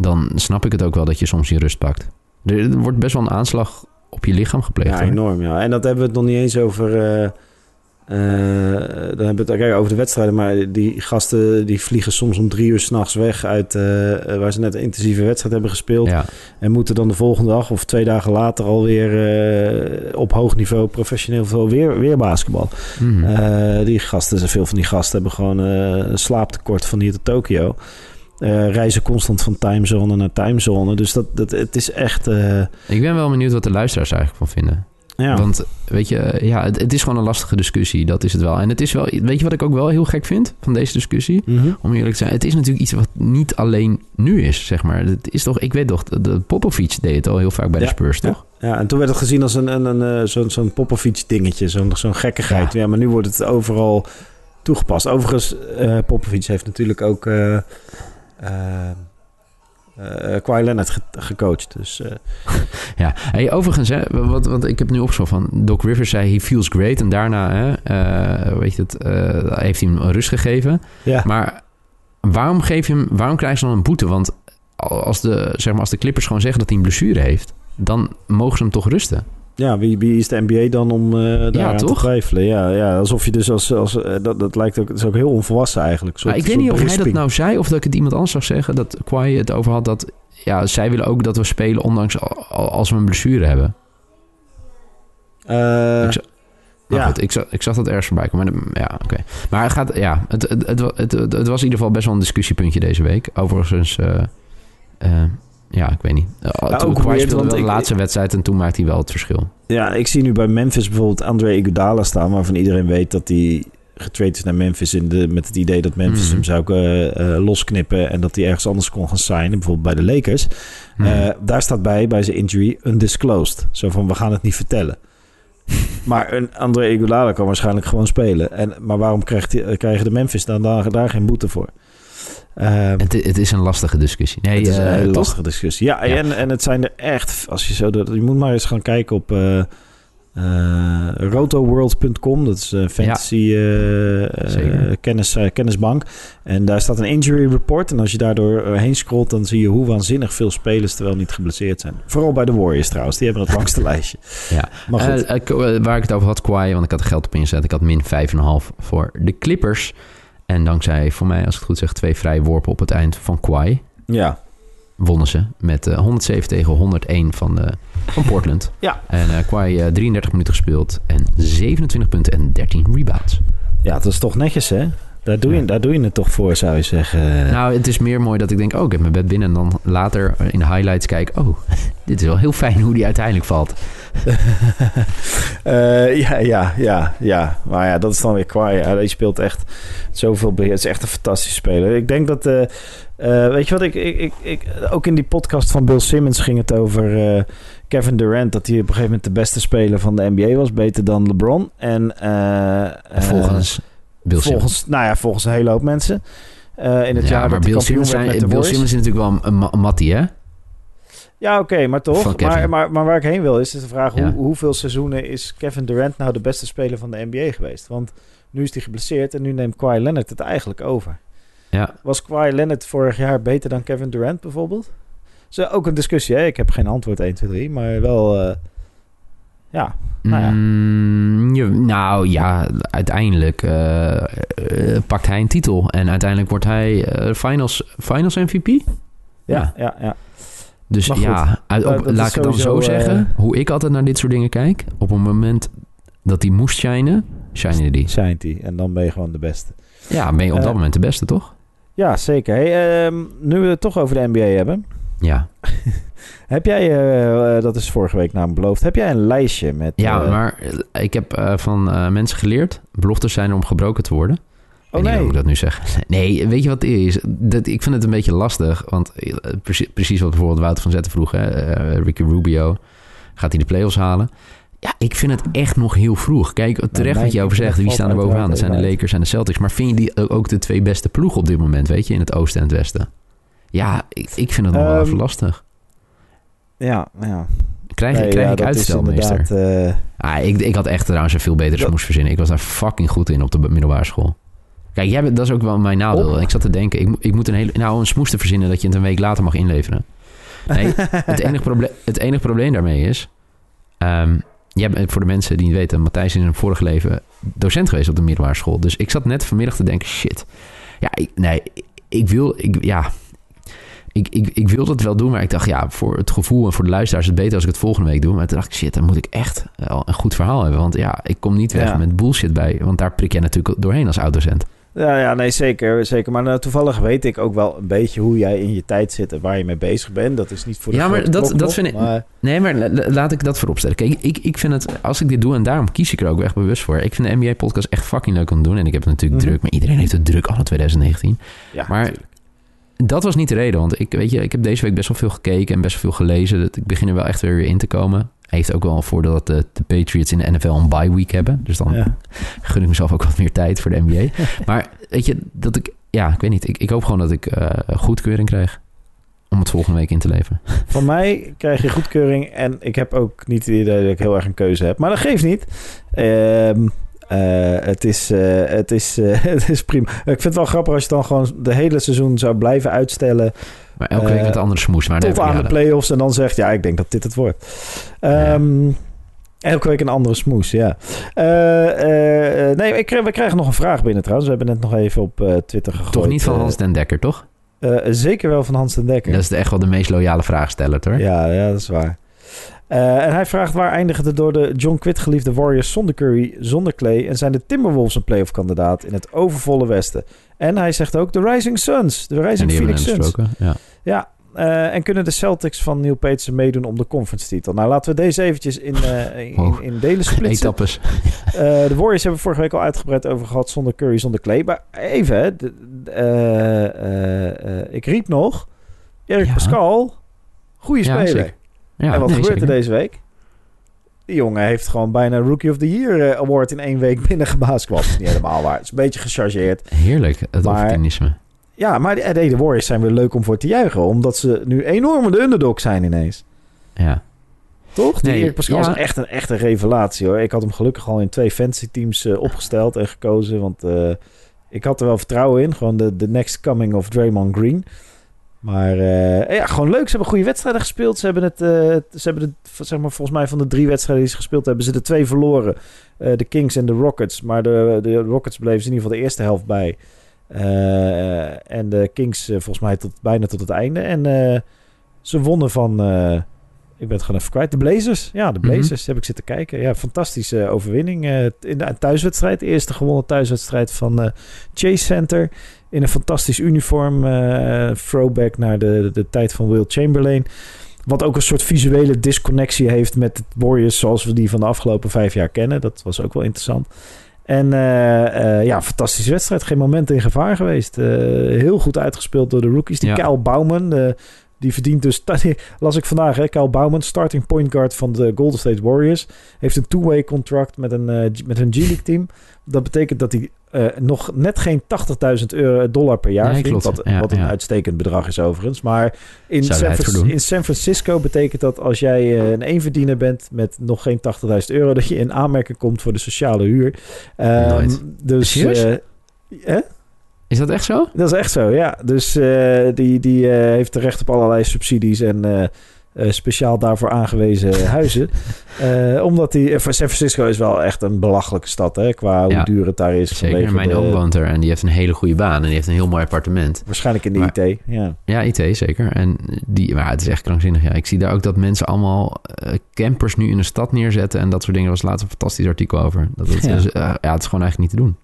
Speaker 3: dan snap ik het ook wel dat je soms je rust pakt. Er, wordt best wel een aanslag op je lichaam gepleegd.
Speaker 2: Ja,
Speaker 3: hoor.
Speaker 2: enorm. Ja. En dat hebben we het nog niet eens over. eh, eh, dan hebben we het kijk, over de wedstrijden. Maar die gasten die vliegen soms om drie uur s'nachts weg uit eh, waar ze net een intensieve wedstrijd hebben gespeeld.
Speaker 3: Ja,
Speaker 2: En moeten dan de volgende dag of twee dagen later alweer op hoog niveau, professioneel niveau, weer, weer basketbal. Eh, die gasten, veel van die gasten hebben gewoon een slaaptekort van hier tot Tokio. Eh, reizen constant van timezone naar timezone. Dus dat, dat, het is echt. eh,
Speaker 3: ik ben wel benieuwd wat de luisteraars eigenlijk van vinden.
Speaker 2: ja.
Speaker 3: Want weet je, ja, het, het is gewoon een lastige discussie, dat is het wel. En het is wel, weet je wat ik ook wel heel gek vind van deze discussie?
Speaker 2: Mhm.
Speaker 3: Om eerlijk te zijn, het is natuurlijk iets wat niet alleen nu is, zeg maar. Het is toch, ik weet toch, de, Popovic deed het al heel vaak bij
Speaker 2: Ja,
Speaker 3: de Spurs, toch?
Speaker 2: Ja, en toen werd het gezien als een, een, een, eh, zo'n zo'n Popovic dingetje, zo'n zo'n gekkigheid. Ja. maar nu wordt het overal toegepast. Overigens, eh Popovic heeft natuurlijk ook eh Kawhi Leonard ge- gecoacht. Dus eh,
Speaker 3: Ja. Hey, overigens, hè, wat, wat ik heb nu opgezocht van Doc Rivers zei, he feels great. En daarna, hè, weet je het, eh, heeft hij hem rust gegeven.
Speaker 2: ja.
Speaker 3: Maar waarom, geef je hem, waarom krijgt ze dan een boete? Want als de, zeg maar, als de Clippers gewoon zeggen dat hij een blessure heeft, dan mogen ze hem toch rusten.
Speaker 2: Ja, wie, wie is de NBA dan om eh daar aan te
Speaker 3: toch?
Speaker 2: twijfelen? Ja, ja, alsof je dus als... als eh, dat, dat lijkt ook... Is ook heel onvolwassen eigenlijk. Soort-
Speaker 3: ik weet niet of hij dat nou zei of dat ik het iemand anders zag zeggen. Dat Kawhi het over had dat ja, zij willen ook dat we spelen ondanks al- al- als we een blessure hebben.
Speaker 2: Eh,
Speaker 3: Ik Maar
Speaker 2: ja.
Speaker 3: goed, ik zag, ik zag dat ergens voorbij komen. Maar, ja, oké. maar het, gaat, ja, het, het, het, het, was in ieder geval best wel een discussiepuntje deze week. Overigens, eh, eh, ja, ik weet niet. Uh, toen
Speaker 2: ook weird,
Speaker 3: speelde de laatste wedstrijd en toen maakte hij wel het verschil.
Speaker 2: Ja, ik zie nu bij Memphis bijvoorbeeld André Iguodala staan... waarvan iedereen weet dat hij getraind is naar Memphis... In de, met het idee dat Memphis
Speaker 3: Mhm.
Speaker 2: hem zou eh, eh, losknippen... en dat hij ergens anders kon gaan signen, bijvoorbeeld bij de Lakers. Eh, daar staat bij, bij zijn injury, undisclosed. Zo van, we gaan het niet vertellen. maar een André Iguodala kan waarschijnlijk gewoon spelen. En, maar waarom krijgt krijgen de Memphis dan daar, daar geen boete voor? Ehm,
Speaker 3: het, het is een lastige discussie. Nee,
Speaker 2: het is een
Speaker 3: eh,
Speaker 2: hele lastige discussie. Ja,
Speaker 3: Ja.
Speaker 2: En, en het zijn er echt, als je zo, je moet maar eens gaan kijken op eh eh, rotoworld.com. Dat is een fantasy kennis, kennisbank. En daar staat een injury report. En als je daardoor heen scrolt, dan zie je hoe waanzinnig veel spelers terwijl niet geblesseerd zijn. Vooral bij de Warriors trouwens, die hebben het langste lijstje.
Speaker 3: Ja.
Speaker 2: Maar goed.
Speaker 3: Waar ik het over had, Kawhi, want ik had er geld op ingezet. Ik had min 5,5 voor de Clippers. En dankzij, voor mij, als ik het goed zeg, twee vrije worpen op het eind van Kawhi...
Speaker 2: ja.
Speaker 3: wonnen ze met eh, 107 tegen 101 van, de, van Portland.
Speaker 2: Ja.
Speaker 3: En eh Kawhi eh, 33 minuten gespeeld en 27 punten en 13 rebounds.
Speaker 2: ja, dat is toch netjes hè? Daar doe, je, daar doe je het toch voor, zou je zeggen.
Speaker 3: Nou, het is meer mooi dat ik denk, oh, ik heb mijn bed binnen. En dan later in de highlights kijk, oh, dit is wel heel fijn hoe die uiteindelijk valt.
Speaker 2: Eh, ja, ja, ja, ja. Maar ja, dat is dan weer Kawhi. Ja, die speelt echt zoveel beheer. Het is echt een fantastische speler. Ik denk dat... eh, eh, weet je wat? Ik, ik, ik, ik, ook in die podcast van Bill Simmons ging het over Kevin Durant... dat hij op een gegeven moment de beste speler van de NBA was. Beter dan LeBron. En
Speaker 3: Volgens Bill Simmons.
Speaker 2: volgens, nou ja, volgens een hele hoop mensen. Eh, in het
Speaker 3: Ja,
Speaker 2: jaar
Speaker 3: maar
Speaker 2: dat
Speaker 3: Bill Simmons, zijn, Bill. Simmons is natuurlijk wel een, een ma- mattie, hè?
Speaker 2: Ja, oké, maar toch. Maar, maar, maar waar ik heen wil is de vraag...
Speaker 3: Ja.
Speaker 2: Hoe, hoeveel seizoenen is Kevin Durant nou de beste speler van de NBA geweest? Want nu is hij geblesseerd en nu neemt Kawhi Leonard het eigenlijk over.
Speaker 3: Ja.
Speaker 2: Was Kawhi Leonard vorig jaar beter dan Kevin Durant bijvoorbeeld? Zo ook een discussie, hè? Ik heb geen antwoord 1, 2, 3, maar wel... eh, ja, Nou ja.
Speaker 3: Mm, je- nou ja, uiteindelijk eh, eh, pakt hij een titel. En uiteindelijk wordt hij eh, finals, finals MVP.
Speaker 2: ja,
Speaker 3: Ja.
Speaker 2: ja, ja.
Speaker 3: Dus
Speaker 2: goed,
Speaker 3: ja, uit- op- laat ik het dan zo zeggen. Hoe ik altijd naar dit soort dingen kijk. Op een moment dat hij moest shinen, shinen die.
Speaker 2: Zijnt hij. En dan ben je gewoon de beste.
Speaker 3: Ja, ben je op dat moment de beste, toch?
Speaker 2: Ja, zeker. Hey, ehm, nu we het toch over de NBA hebben...
Speaker 3: Ja,
Speaker 2: Heb jij, eh, eh, dat is vorige week namelijk beloofd... Heb jij een lijstje met...
Speaker 3: ja
Speaker 2: eh,
Speaker 3: maar ik heb van mensen geleerd. Beloftes zijn om gebroken te worden.
Speaker 2: Oh nee.
Speaker 3: hoe ik dat nu zeg. Nee, weet je wat het is? Dat, ik vind het een beetje lastig. Want precies, precies wat bijvoorbeeld Wouter van Zetten vroeg. Hè? Ricky Rubio. Gaat hij de playoffs halen? Ja, ik vind het echt nog heel vroeg. Kijk, terecht wat je over zegt. Wie staan er bovenaan? Dat zijn de. Lakers en de Celtics. Maar vind je die ook de twee beste ploegen op dit moment? Weet je, in het oosten en het westen? Ja, ik, ik vind het nog wel
Speaker 2: Ehm,
Speaker 3: even lastig.
Speaker 2: Ja, ja.
Speaker 3: Krijg,
Speaker 2: Nee,
Speaker 3: krijg
Speaker 2: ja,
Speaker 3: ik
Speaker 2: inderdaad, eh,
Speaker 3: Ah, ik, ik had echt trouwens een veel betere smoes verzinnen. Ik was daar fucking goed in op de middelbare school. Kijk, jij, bent- dat is ook wel mijn nadeel.
Speaker 2: Op?
Speaker 3: Ik zat te denken, ik, ik moet een hele, nou, een smoes te verzinnen dat je het een week later mag inleveren. Nee, het, enige probleem, het enige probleem daarmee is... ehm, jij bent, voor de mensen die niet weten, Matthijs is in een vorig leven docent geweest op de middelbare school. Dus ik zat net vanmiddag te denken, shit. Ja, ik, nee, ik, ik wil, ik, ja... Ik, ik, ik wilde het wel doen, maar ik dacht, ja, voor het gevoel en voor de luisteraars is het beter als ik het volgende week doe. Maar toen dacht ik, shit, dan moet ik echt wel een goed verhaal hebben. Want ja, ik kom niet weg
Speaker 2: Ja.
Speaker 3: met bullshit bij, want daar prik jij natuurlijk doorheen als oud-docent.
Speaker 2: Ja, ja, nee, zeker. zeker. Maar nou, toevallig weet ik ook wel een beetje hoe jij in je tijd zit en waar je mee bezig bent. Dat is niet voor de
Speaker 3: Ja, maar dat- dat
Speaker 2: nog,
Speaker 3: vind ik-
Speaker 2: maar-
Speaker 3: Nee, maar la- la- laat ik dat vooropstellen. Kijk, ik, ik vind het, als ik dit doe, en daarom kies ik er ook echt bewust voor. Ik vind de NBA-podcast echt fucking leuk om te doen. En ik heb het natuurlijk
Speaker 2: Mhm.
Speaker 3: druk, maar iedereen heeft het druk al in 2019.
Speaker 2: ja,
Speaker 3: Maar-
Speaker 2: natuurlijk.
Speaker 3: Dat was niet de reden, want ik, weet je, ik heb deze week best wel veel gekeken en best wel veel gelezen. Dat- Ik begin er wel echt weer in te komen. Heeft ook wel een voordeel dat de, de Patriots in de NFL een bye week hebben. Dus dan
Speaker 2: Ja.
Speaker 3: gun ik mezelf ook wat meer tijd voor de NBA. maar weet je, dat ik... Ja, ik weet niet. Ik, ik hoop gewoon dat ik eh, goedkeuring krijg om het volgende week in te leveren.
Speaker 2: Van mij krijg je goedkeuring en ik heb ook niet het idee dat ik heel erg een keuze heb. Maar dat geeft niet. Ehm, eh, het, is, eh, het, is, eh, het is prima. Ik vind het wel grappig als je dan gewoon de hele seizoen zou blijven uitstellen
Speaker 3: Maar elke week
Speaker 2: Eh,
Speaker 3: met andere smoes. Maar
Speaker 2: tot aan de play-offs en dan zegt, ja, ik denk dat dit het wordt. Ehm, Elke week een andere smoes, ja. Eh, eh, eh, nee, ik, we krijgen nog een vraag binnen trouwens. We hebben net nog even op eh, Twitter gegooid.
Speaker 3: Toch niet van
Speaker 2: eh,
Speaker 3: Hans den Dekker, toch?
Speaker 2: eh, zeker wel van Hans den Dekker.
Speaker 3: Dat is de- echt wel de meest loyale vraagsteller, hoor.
Speaker 2: Ja, ja, dat is waar. Eh, en hij vraagt waar eindigen de door de John Quitt geliefde Warriors zonder Curry, zonder Clay en zijn de Timberwolves een playoff kandidaat in het overvolle Westen. En hij zegt ook de Rising Suns, de Rising Phoenix Suns.
Speaker 3: Ja.
Speaker 2: Ja, eh, en kunnen de Celtics van Neil Peterson meedoen om de conference titel? Nou, laten we deze eventjes in, eh, in,
Speaker 3: Wow.
Speaker 2: in delen splitsen.
Speaker 3: Etappes.
Speaker 2: De Warriors hebben we vorige week al uitgebreid over gehad zonder Curry, zonder Clay. Maar even, hè, de- de- ik riep nog, Erik
Speaker 3: Ja.
Speaker 2: Pascal, goede
Speaker 3: Ja,
Speaker 2: speler.
Speaker 3: zeker. Ja,
Speaker 2: en wat
Speaker 3: nee,
Speaker 2: gebeurt
Speaker 3: zeker.
Speaker 2: er deze week? Die jongen heeft gewoon bijna Rookie of the Year eh, award in één week binnengebaaskwam. Niet helemaal waar. Het is een beetje gechargeerd.
Speaker 3: Heerlijk, het opportunisme.
Speaker 2: Ja, maar de, de Warriors zijn weer leuk om voor te juichen. Omdat ze nu enorm de underdog zijn ineens.
Speaker 3: Ja.
Speaker 2: Toch? Die
Speaker 3: Nee,
Speaker 2: Erik Pascal
Speaker 3: ja.
Speaker 2: is echt een, echt een revelatie hoor. Ik had hem gelukkig al in twee fantasy teams eh, opgesteld en gekozen. Want eh, ik had er wel vertrouwen in. Gewoon de, de next coming of Draymond Green. Maar eh, ja, gewoon leuk. Ze hebben goede wedstrijden gespeeld. Ze hebben het, eh, ze hebben zeg maar, volgens mij van de drie wedstrijden die ze gespeeld hebben, ze de twee verloren. Eh, de Kings en de Rockets. Maar de, de Rockets bleven ze in ieder geval de eerste helft bij. En de Kings volgens mij tot, bijna tot het einde. En ze wonnen van... eh, ik ben het gewoon even kwijt. De Blazers. Ja, de Blazers heb ik zitten kijken. Ja, fantastische overwinning. eh, in de thuiswedstrijd. De eerste gewonnen thuiswedstrijd van eh, Chase Center. In een fantastisch uniform. eh, throwback naar de, de, de tijd van Will Chamberlain. Wat ook een soort visuele disconnectie heeft met de Warriors zoals we die van de afgelopen vijf jaar kennen. Dat was ook wel interessant. En eh, eh, ja, fantastische wedstrijd. Geen moment in gevaar geweest. Eh, heel goed uitgespeeld door de rookies. Die
Speaker 3: Ja.
Speaker 2: Kyle Bouwman, eh, die verdient dus... las ik vandaag, hè. Kyle Bouwman, starting point guard van de Golden State Warriors. Heeft een two-way contract met een, eh, met een G-League team. Dat betekent dat hij eh, nog net geen 80.000 euro dollar per jaar
Speaker 3: Nee,
Speaker 2: verdient. Wat,
Speaker 3: Ja,
Speaker 2: wat een
Speaker 3: ja.
Speaker 2: uitstekend bedrag is overigens. Maar in San, in San Francisco betekent dat als jij eh, een eenverdiener bent met nog geen 80.000 euro, dat je in aanmerking komt voor de sociale huur. Ehm. Dus
Speaker 3: Serieus?
Speaker 2: eh, hè?
Speaker 3: Is dat echt zo?
Speaker 2: dat is echt zo, ja. Dus eh, die, die eh, heeft recht op allerlei subsidies en eh, speciaal daarvoor aangewezen huizen. Omdat die, San Francisco is wel echt een belachelijke stad, hè, qua hoe duur het daar is.
Speaker 3: Zeker. Mijn oom woont er en die heeft een hele goede baan. En die heeft een heel mooi appartement.
Speaker 2: Waarschijnlijk in de
Speaker 3: Maar-
Speaker 2: IT, ja.
Speaker 3: Ja, IT zeker. En die, maar het is echt krankzinnig. Ja. Ik zie daar ook dat mensen allemaal campers nu in de stad neerzetten. En dat soort dingen. Er was laatst een fantastisch artikel over. Dat
Speaker 2: Ja.
Speaker 3: ja, het is gewoon eigenlijk niet te doen.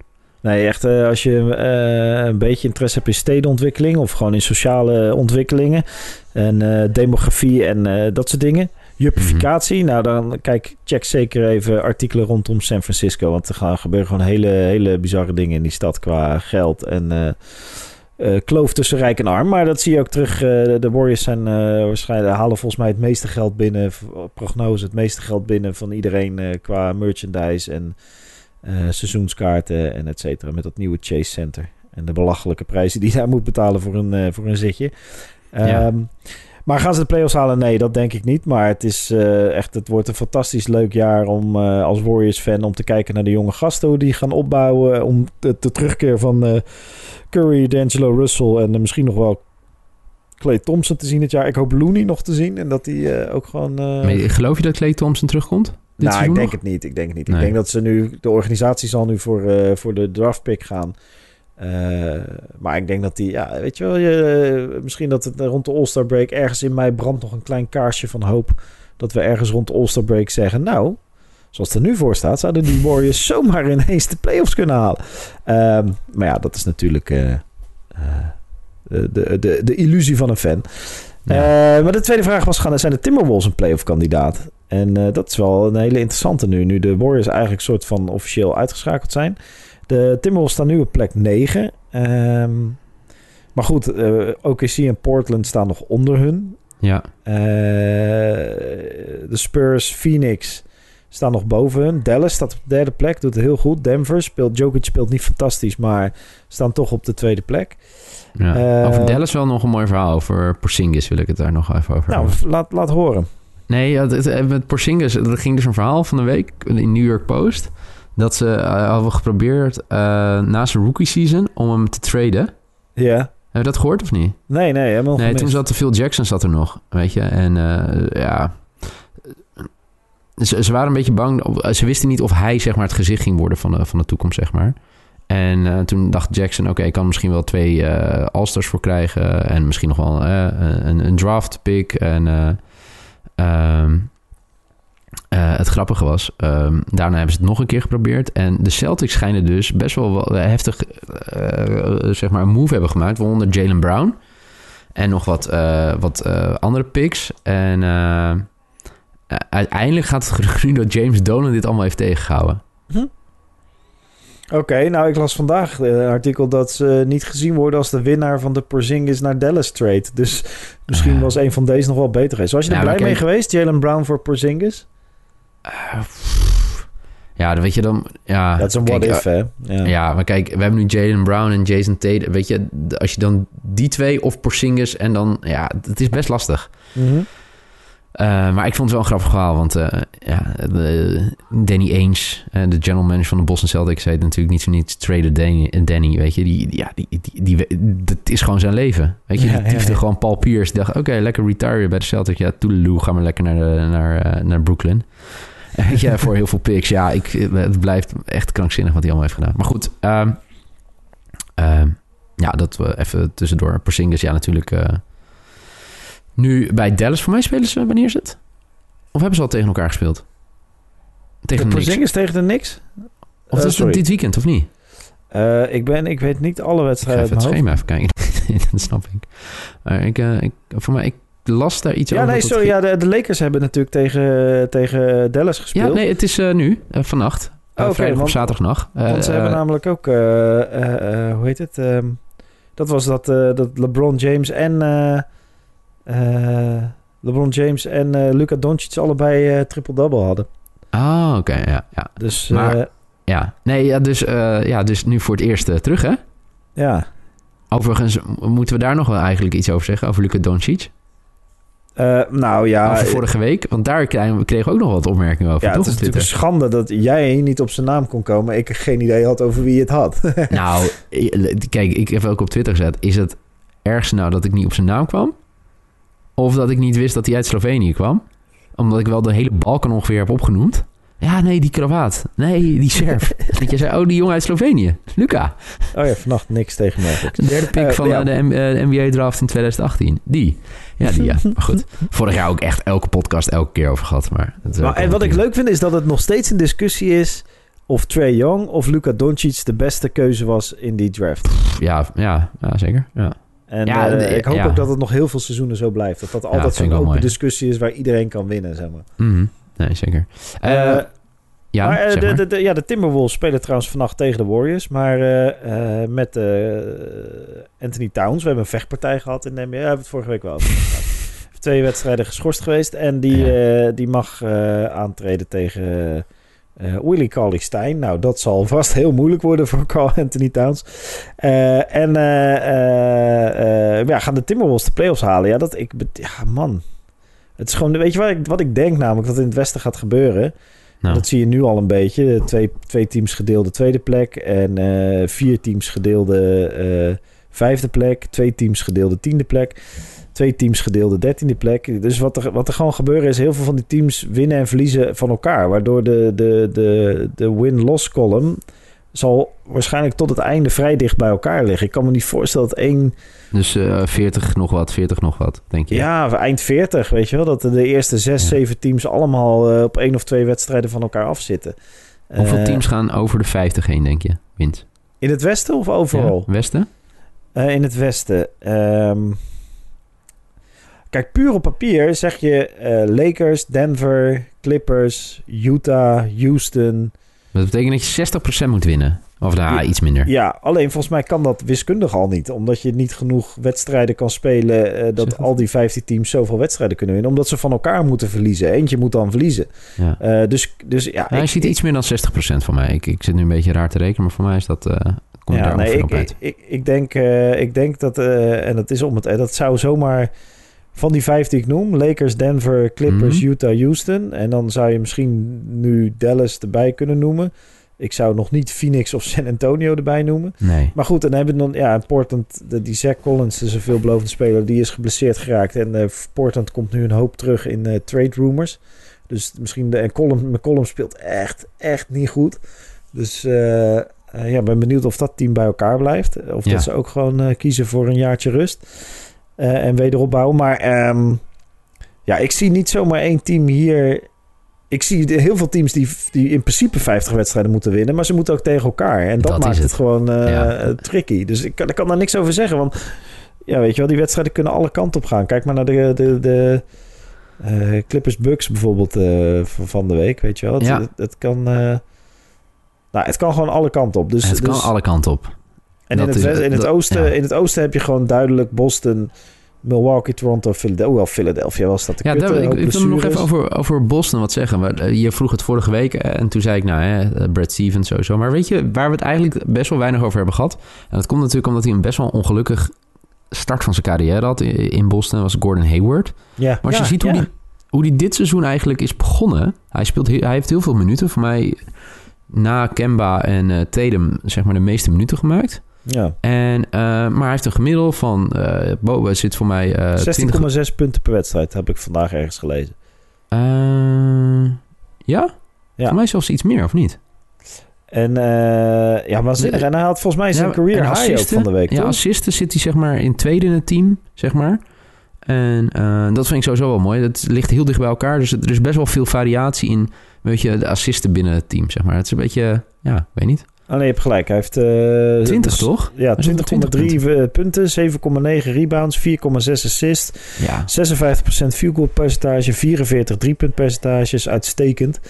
Speaker 2: Nee, echt eh, als je eh, een beetje interesse hebt in stedenontwikkeling of gewoon in sociale ontwikkelingen en eh, demografie en dat soort dingen. Juppificatie, nou dan kijk, check zeker even artikelen rondom San Francisco, want er gaan gebeuren gewoon hele, hele bizarre dingen in die stad qua geld en kloof tussen rijk en arm. Maar dat zie je ook terug. de Warriors zijn waarschijnlijk halen volgens mij het meeste geld binnen, prognose, het meeste geld binnen van iedereen qua merchandise en seizoenskaarten en et cetera. Met dat nieuwe Chase Center. En de belachelijke prijzen die je daar moet betalen voor een, eh, voor een zitje.
Speaker 3: Ja.
Speaker 2: Ehm, Maar gaan ze de playoffs halen? Nee, dat denk ik niet. Maar het, is, eh, echt, het wordt een fantastisch leuk jaar om eh, als Warriors-fan... om te kijken naar de jonge gasten, hoe die gaan opbouwen. Om de, de terugkeer van eh, Curry, D'Angelo Russell... en misschien nog wel Clay Thompson te zien dit jaar. Ik hoop Looney nog te zien. En dat hij ook gewoon...
Speaker 3: Maar geloof je dat Clay Thompson terugkomt? Dit
Speaker 2: nou, ik denk
Speaker 3: nog?
Speaker 2: het niet. Ik denk het niet. Ik denk dat ze nu... De organisatie zal nu voor, voor de draftpick gaan... Uh, maar ik denk dat die, ja, weet je wel, je, misschien dat het rond de All-Star break ergens in mij brandt nog een klein kaarsje van hoop. Dat we ergens rond de All-Star break zeggen, nou, zoals het er nu voor staat, zouden die Warriors zomaar ineens de playoffs kunnen halen. Uh, maar ja, dat is natuurlijk uh, de, de, de illusie van een fan. Ja. maar de tweede vraag was, gaan, zijn de Timberwolves een playoff kandidaat? En dat is wel een hele interessante nu, nu de Warriors eigenlijk soort van officieel uitgeschakeld zijn. De Timberwolves staan nu op plek 9. Um, ehm, maar goed, uh, eh, OKC en Portland staan nog onder hun.
Speaker 3: Ja.
Speaker 2: Uh, de Spurs, Phoenix staan nog boven hun. Dallas staat op de derde plek, doet het heel goed. Denver speelt, Jokic speelt niet fantastisch, maar staan toch op de tweede plek.
Speaker 3: Ja. Over Dallas wel nog een mooi verhaal. Over Porzingis wil ik het daar nog even over
Speaker 2: Nou, laat, laat horen.
Speaker 3: Nee, met Porzingis, er ging dus een verhaal van de week in New York Post dat ze uh, hadden geprobeerd uh, na zijn rookie season om hem te traden.
Speaker 2: Ja.
Speaker 3: Heb je dat gehoord of niet?
Speaker 2: Nee, nee, helemaal
Speaker 3: Nee, toen zat Phil Jackson zat er nog, weet je. En uh, ja, ze, ze, waren een beetje bang. Ze wisten niet of hij zeg maar het gezicht ging worden van de, van de toekomst, zeg maar. En toen dacht Jackson, oké, ik kan misschien wel twee uh, All-Stars voor krijgen. En misschien nog wel een, een, draft pick. En um, uh, het grappige was, um, daarna hebben ze het nog een keer geprobeerd. En de Celtics schijnen dus best wel, wel heftig uh, zeg maar een move hebben gemaakt. Waaronder Jalen Brown. En nog wat, wat andere picks. En uiteindelijk gaat het gerucht dat James Dolan dit allemaal heeft tegengehouden.
Speaker 2: Hm? Oké, okay, nou ik las vandaag een artikel dat ze niet gezien worden als de winnaar van de Porzingis naar Dallas trade. Dus misschien was een van deze nog wel beter geweest. Was je er blij mee geweest, Jalen Brown voor Porzingis?
Speaker 3: Uh, ja, dan weet je dan... Ja,
Speaker 2: dat is een what if, hè?
Speaker 3: Ja. ja. maar kijk, we hebben nu Jalen Brown en Jason Tate. Weet je, als je dan die twee of Porzingis en dan... Ja, het is best lastig.
Speaker 2: Mm -hmm.
Speaker 3: Uh, maar ik vond het wel een grappig verhaal, want uh, ja, de, Danny Ainge, de general manager van de Boston Celtics, zei natuurlijk niet zo niet traden Danny, Danny, weet je, die, ja, die, die, die, dat is gewoon zijn leven, weet je, ja, die ja, ja. gewoon Paul Pierce, dacht, oké, okay, lekker retire bij de Celtics, ja, toedeloe, ga maar lekker naar, de, naar, naar Brooklyn. ja, voor heel veel picks. Ja, ik, het blijft echt krankzinnig wat hij allemaal heeft gedaan. Maar goed, um, um, ja, dat we even tussendoor. Porzingis, ja, natuurlijk. Uh, nu bij Dallas voor mij spelen ze. Wanneer is het? Of hebben ze al tegen elkaar gespeeld?
Speaker 2: Tegen de Porzingis tegen de Knicks?
Speaker 3: Of is het dit weekend, of niet?
Speaker 2: Uh, ik, ben, ik weet niet alle wedstrijden.
Speaker 3: Ik ga even het schema even kijken. dat snap ik. Uh, ik, ik. Voor mij, ik las daar iets
Speaker 2: ja,
Speaker 3: over.
Speaker 2: Nee, sorry, ja, de, de Lakers hebben natuurlijk tegen, tegen Dallas gespeeld.
Speaker 3: Ja, nee, het is uh, nu, vannacht. Oh, okay, vrijdag want, of zaterdagnacht.
Speaker 2: want ze hebben namelijk ook, hoe heet het? Um, dat was dat, dat LeBron James en... LeBron James en Luca Doncic allebei triple-double hadden.
Speaker 3: Ah, oké, okay, ja, ja.
Speaker 2: Dus...
Speaker 3: Maar, ja, nee, ja, dus, ja, dus nu voor het eerst terug, hè?
Speaker 2: Ja.
Speaker 3: Overigens, moeten we daar nog wel eigenlijk iets over zeggen, over Luca Doncic?
Speaker 2: Uh, nou ja.
Speaker 3: Over vorige week, want daar kregen we ook nog wat opmerkingen over.
Speaker 2: Ja,
Speaker 3: toch,
Speaker 2: het is natuurlijk een schande dat jij niet op zijn naam kon komen. Ik geen idee had over wie het had.
Speaker 3: nou, kijk, ik heb ook op Twitter gezet. Is het ergste nou dat ik niet op zijn naam kwam? Of dat ik niet wist dat hij uit Slovenië kwam? Omdat ik wel de hele Balkan ongeveer heb opgenoemd. Ja, nee, die krawaat. Nee, die Serf. dat je zei, oh, die jongen uit Slovenië. Luca.
Speaker 2: Oh ja, vannacht niks tegen mij.
Speaker 3: De derde pick uh, van ja. de, de NBA-draft in 2018. Die. Ja, die ja. Maar goed, vorig jaar ook echt elke podcast elke keer over gehad. Maar,
Speaker 2: maar en wat ik leuk vind is dat het nog steeds een discussie is... of Trey Young of Luca Doncic de beste keuze was in die draft.
Speaker 3: Ja, ja, ja zeker. Ja.
Speaker 2: En ja, uh, ik hoop ja. ook dat het nog heel veel seizoenen zo blijft. Dat dat altijd zo'n open mooi. discussie is waar iedereen kan winnen, zeg maar.
Speaker 3: Mm -hmm. Nee, zeker. Uh, uh, ja,
Speaker 2: maar,
Speaker 3: zeg
Speaker 2: de,
Speaker 3: maar.
Speaker 2: De, de, ja, de Timberwolves spelen trouwens vannacht tegen de Warriors. Maar met Anthony Towns, we hebben een vechtpartij gehad in de NBA. Daar hebben we het vorige week wel over gehad. Twee wedstrijden geschorst geweest. En die, ja. die mag aantreden tegen Eh Willie Cauley Stein. Nou, dat zal vast heel moeilijk worden voor Carl Anthony Towns. Eh, en eh, ja, gaan de Timberwolves de playoffs halen? Ja, dat ik... Ja, man. Het is gewoon... Weet je wat ik, wat ik denk namelijk dat in het Westen gaat gebeuren?
Speaker 3: Nou,
Speaker 2: Dat zie je nu al een beetje. Twee, twee teams gedeelde tweede plek. En vier teams gedeelde vijfde plek. Twee teams gedeelde tiende plek. Twee teams gedeelde dertiende plek. Dus wat er, wat er gewoon gebeuren is... heel veel van die teams winnen en verliezen van elkaar. Waardoor de, de, de, de win-loss column... zal waarschijnlijk tot het einde vrij dicht bij elkaar liggen. Ik kan me niet voorstellen dat één...
Speaker 3: dus eh 40 nog wat, 40 nog wat, denk je?
Speaker 2: Ja, eind 40, weet je wel. Dat de eerste zes,
Speaker 3: Ja.
Speaker 2: zeven teams allemaal eh, op één of twee wedstrijden van elkaar afzitten.
Speaker 3: Hoeveel
Speaker 2: Eh,
Speaker 3: teams gaan over de 50 heen, denk je? Wint.
Speaker 2: In het westen of overal?
Speaker 3: Ja, Westen?
Speaker 2: In het westen. Ehm, kijk, puur op papier zeg je eh, Lakers, Denver, Clippers, Utah, Houston.
Speaker 3: Dat betekent dat je 60% moet winnen. Of nou,
Speaker 2: Ja.
Speaker 3: iets minder.
Speaker 2: Ja, alleen volgens mij kan dat wiskundig al niet. Omdat je niet genoeg wedstrijden kan spelen... eh, dat al die 15 teams zoveel wedstrijden kunnen winnen. Omdat ze van elkaar moeten verliezen. Eentje moet dan verliezen.
Speaker 3: Ja.
Speaker 2: Eh, dus, dus ja...
Speaker 3: Hij
Speaker 2: ik-
Speaker 3: ziet iets meer dan 60% van mij. Ik, ik zit nu een beetje raar te rekenen, maar voor mij is dat... eh kom je
Speaker 2: ja,
Speaker 3: daar
Speaker 2: nee, ik,
Speaker 3: op uit.
Speaker 2: ik, ik, ik denk, ik denk dat, en dat is om het, dat zou zomaar van die vijf die ik noem, Lakers, Denver, Clippers,
Speaker 3: Mhm.
Speaker 2: Utah, Houston, en dan zou je misschien nu Dallas erbij kunnen noemen. Ik zou nog niet Phoenix of San Antonio erbij noemen.
Speaker 3: Nee.
Speaker 2: Maar goed, en dan hebben we dan, ja, Portland, die Zach Collins is een veelbelovende speler, die is geblesseerd geraakt. En eh, Portland komt nu een hoop terug in eh, trade rumors. Dus misschien, de, en McCollum speelt echt, echt niet goed. Dus eh, ja, ben benieuwd of dat team bij elkaar blijft. Of
Speaker 3: Ja.
Speaker 2: dat ze ook gewoon kiezen voor een jaartje rust. Eh, en wederopbouwen. Maar ehm, ja, ik zie niet zomaar één team hier. Ik zie heel veel teams die, die in principe 50 wedstrijden moeten winnen. Maar ze moeten ook tegen elkaar. En dat, maakt het,
Speaker 3: het.
Speaker 2: gewoon eh,
Speaker 3: Ja.
Speaker 2: tricky. Dus ik, kan- ik kan daar niks over zeggen. Want ja, weet je wel, die wedstrijden kunnen alle kanten op gaan. Kijk maar naar de, de, de eh, Clippers Bucks bijvoorbeeld van de week. Weet je wel, het,
Speaker 3: Ja.
Speaker 2: het, het kan. nou, het kan gewoon alle kanten op. Dus,
Speaker 3: het kan
Speaker 2: dus-
Speaker 3: alle kanten op.
Speaker 2: en in het, west- in, het
Speaker 3: dat-
Speaker 2: oosten,
Speaker 3: ja.
Speaker 2: in het oosten heb je gewoon duidelijk Boston, Milwaukee, Toronto, Philadelphia. Hoewel Philadelphia was dat de
Speaker 3: Ja,
Speaker 2: kutte,
Speaker 3: daar- ik, ik wil nog even over, over Boston wat zeggen. Eh, Je vroeg het vorige week eh, en toen zei ik, nou, hè, eh, Brad Stevens sowieso. Maar weet je, waar we het eigenlijk best wel weinig over hebben gehad... en dat komt natuurlijk omdat hij een best wel ongelukkig start van zijn carrière had in- Boston... was Gordon Hayward.
Speaker 2: Ja,
Speaker 3: Maar als
Speaker 2: ja,
Speaker 3: je ziet hoe,
Speaker 2: ja.
Speaker 3: die, hoe die dit seizoen eigenlijk is begonnen... Hij, speelt, hij heeft heel veel minuten. Voor mij na Kemba en eh Tatum zeg maar de meeste minuten gemaakt.
Speaker 2: Ja.
Speaker 3: En, eh, maar hij heeft een gemiddel van... eh boven zit voor mij eh 20...
Speaker 2: 16,6 punten per wedstrijd heb ik vandaag ergens gelezen.
Speaker 3: Eh, ja?
Speaker 2: Ja.
Speaker 3: Voor mij zelfs iets meer, of niet?
Speaker 2: En eh ja, waanzinnig. En hij had volgens mij zijn
Speaker 3: Ja,
Speaker 2: career high ook van de week,
Speaker 3: Ja,
Speaker 2: toch?
Speaker 3: assisten zit hij zeg maar in tweede in het team, zeg maar. En eh, dat vind ik sowieso wel mooi. Dat ligt heel dicht bij elkaar. Dus er is best wel veel variatie in, weet je, de assisten binnen het team, zeg maar. Het is een beetje, ja, weet niet.
Speaker 2: Nee, je hebt gelijk. Hij heeft... eh
Speaker 3: 20
Speaker 2: dus-
Speaker 3: toch?
Speaker 2: Ja,
Speaker 3: Hij zit op
Speaker 2: 20,3 eh, punten, 7,9 rebounds, 4,6 assists,
Speaker 3: Ja.
Speaker 2: 56% field goal percentage, 44 driepunt percentages, uitstekend.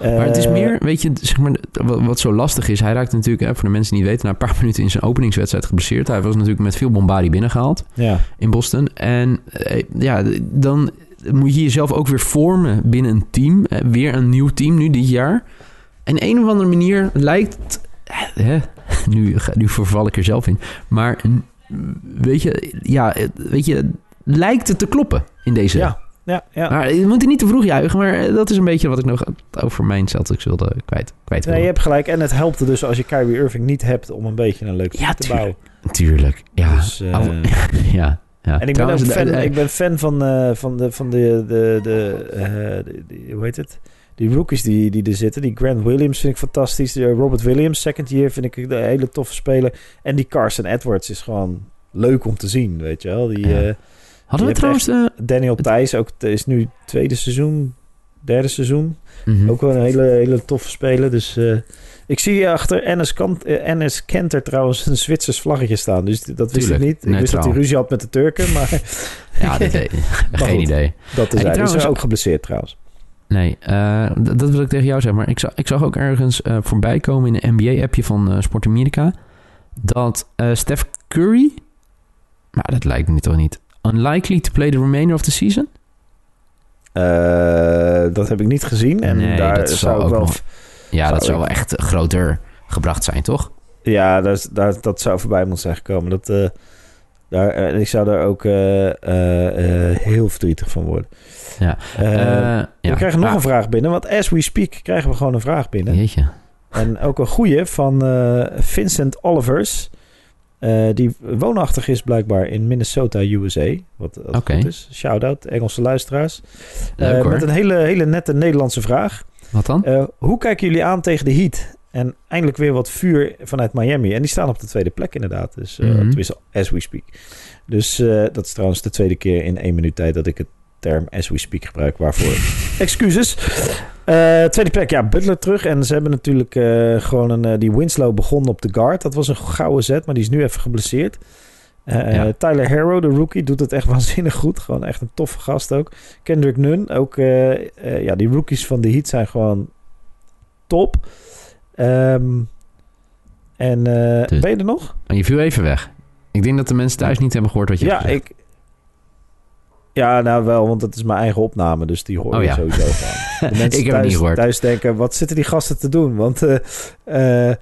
Speaker 3: Maar het is
Speaker 2: Eh,
Speaker 3: meer, weet je, zeg maar, wat, zo lastig is. Hij raakte natuurlijk, hè, voor de mensen die niet weten, na een paar minuten in zijn openingswedstrijd geblesseerd. Hij was natuurlijk met veel bombardie binnengehaald.
Speaker 2: Ja,
Speaker 3: in Boston. En eh, ja, dan moet je jezelf ook weer vormen binnen een team. Eh, Weer een nieuw team nu dit jaar. En een of andere manier lijkt... eh, Hè, nu, nu verval ik er zelf in. Maar weet je, ja, eh, weet je, lijkt het te kloppen in deze...
Speaker 2: ja, ja. ja.
Speaker 3: Maar je moet er niet te vroeg juichen, maar eh, dat is een beetje wat ik nog over mijn Celtics wilde kwijt, kwijt
Speaker 2: Nee, je hebt gelijk. En het helpt dus als je Kyrie Irving niet hebt om een beetje een leuk
Speaker 3: Ja,
Speaker 2: te bouwen.
Speaker 3: Tuurlijk, ja.
Speaker 2: Dus, eh,
Speaker 3: ja, ja.
Speaker 2: En ik ben ook fan,
Speaker 3: de-
Speaker 2: ik ben fan van, eh, van, de, van de, de, de, eh, de- hoe heet het? Die rookies die, die er zitten. Die Grant Williams vind ik fantastisch. Eh, Robert Williams, second year, vind ik een hele toffe speler. En die Carson Edwards is gewoon leuk om te zien, weet je wel. Die,
Speaker 3: Ja.
Speaker 2: eh,
Speaker 3: Hadden we trouwens... eh,
Speaker 2: Daniel Thijs, ook is nu tweede seizoen, derde seizoen.
Speaker 3: mhm.
Speaker 2: Ook wel een hele, hele toffe speler. Dus ik zie achter Ennis, Kant, Ennis Kenter trouwens een Zwitsers vlaggetje staan. Dus dat wist
Speaker 3: Tuurlijk,
Speaker 2: ik niet. Ik wist dat
Speaker 3: neutraal.
Speaker 2: hij ruzie had met de Turken, maar
Speaker 3: Ja, dat Geen idee.
Speaker 2: dat is hij.
Speaker 3: trouwens-
Speaker 2: is ook geblesseerd trouwens.
Speaker 3: Nee, eh, dat wil ik tegen jou zeggen. Maar ik zag, ik zag ook ergens eh, voorbij komen in een NBA-appje van eh, Sport Amerika... dat Steph Curry... Maar dat lijkt me toch niet. Unlikely to play the remainder of the season?
Speaker 2: Dat heb ik niet gezien. En
Speaker 3: Nee,
Speaker 2: daar
Speaker 3: dat
Speaker 2: zou
Speaker 3: ook
Speaker 2: wel...
Speaker 3: nog- Ja,
Speaker 2: Zou
Speaker 3: dat zou wel echt groter gebracht zijn, toch?
Speaker 2: Ja, is- daar, dat zou voorbij moeten zijn gekomen. Dat, daar, eh, ik zou daar ook eh, eh, heel verdrietig van worden.
Speaker 3: Ja. Ja.
Speaker 2: We krijgen nog
Speaker 3: Ah,
Speaker 2: een vraag binnen, want as we speak krijgen we gewoon een vraag binnen.
Speaker 3: Jeetje.
Speaker 2: En ook een goeie van Vincent Olivers. Die woonachtig is blijkbaar in Minnesota, USA. Wat, wat goed is. Shout-out, Engelse luisteraars.
Speaker 3: Leuk
Speaker 2: met een hele, hele nette Nederlandse vraag.
Speaker 3: Wat dan?
Speaker 2: Hoe kijken jullie aan tegen de Heat? En eindelijk weer wat vuur vanuit Miami. En die staan op de tweede plek inderdaad. Dus
Speaker 3: Mhm.
Speaker 2: tenminste, as we speak. Dus eh, dat is trouwens de tweede keer in één minuut tijd dat ik het term as we speak gebruik. Waarvoor excuses. Eh, tweede plek, ja, Butler terug. En ze hebben natuurlijk gewoon een... die Winslow begon op de guard. Dat was een gouden zet, maar die is nu even geblesseerd.
Speaker 3: Ja.
Speaker 2: Tyler Harrow, de rookie, doet het echt waanzinnig goed. Gewoon echt een toffe gast ook. Kendrick Nunn, ook... eh, ja, die rookies van de Heat zijn gewoon top. Ehm, en
Speaker 3: Dus-
Speaker 2: ben je er nog?
Speaker 3: Oh, Je viel even weg. Ik denk dat de mensen thuis niet hebben gehoord wat je
Speaker 2: Ja,
Speaker 3: hebt
Speaker 2: ik... Ja, nou wel, want dat is mijn eigen opname, dus die hoor
Speaker 3: Oh
Speaker 2: je
Speaker 3: ja.
Speaker 2: sowieso gewoon. De mensen
Speaker 3: Ik heb het
Speaker 2: thuis,
Speaker 3: niet gehoord.
Speaker 2: thuis denken, wat zitten die gasten te doen? Want eh, eh,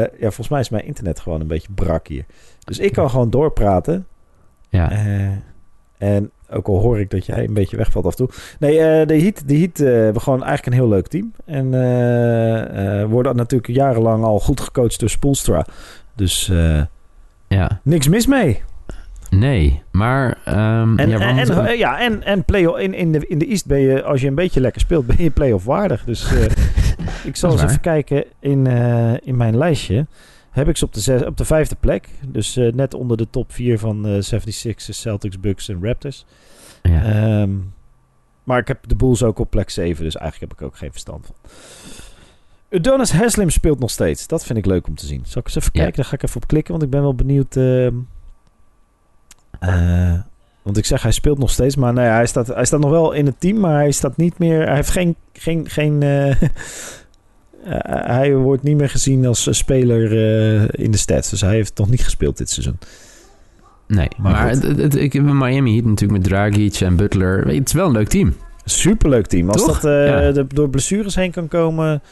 Speaker 2: ja, volgens mij is mijn internet gewoon een beetje brak hier. Dus ik kan gewoon doorpraten.
Speaker 3: Ja.
Speaker 2: En ook al hoor ik dat jij een beetje wegvalt af en toe. Nee, eh, de Heat, de Heat eh, hebben gewoon eigenlijk een heel leuk team. En eh, worden natuurlijk jarenlang al goed gecoacht door Spoelstra. Dus
Speaker 3: ja.
Speaker 2: niks mis mee.
Speaker 3: Nee, maar... ehm,
Speaker 2: En,
Speaker 3: ja,
Speaker 2: en, en, ja, en, en play in, in, de, in de East ben je, als je een beetje lekker speelt, ben je play-off waardig. Dus ik zal eens even kijken in, in mijn lijstje. Heb ik ze op de, zes, op de vijfde plek. Dus eh, net onder de top vier van eh 76ers, Celtics, Bucks en Raptors.
Speaker 3: ja.
Speaker 2: Ehm, maar ik heb de Bulls ook op plek 7, dus eigenlijk heb ik ook geen verstand van. Adonis Haslim speelt nog steeds. Dat vind ik leuk om te zien. Zal ik eens even
Speaker 3: Ja.
Speaker 2: kijken? Daar ga ik even op klikken, want ik ben wel benieuwd. ehm, eh, want ik zeg, hij speelt nog steeds, maar nee, hij, staat, hij staat nog wel in het team, maar hij staat niet meer. Hij heeft geen. geen, geen hij wordt niet meer gezien als eh, speler eh, in de stats. Dus hij heeft nog niet gespeeld dit seizoen.
Speaker 3: nee,
Speaker 2: maar
Speaker 3: maar, het, het- ik heb een Miami Heat natuurlijk met Dragic en Butler. Het is wel een leuk team.
Speaker 2: Superleuk team. Als
Speaker 3: Toch?
Speaker 2: dat eh,
Speaker 3: Ja.
Speaker 2: de- door blessures heen kan komen.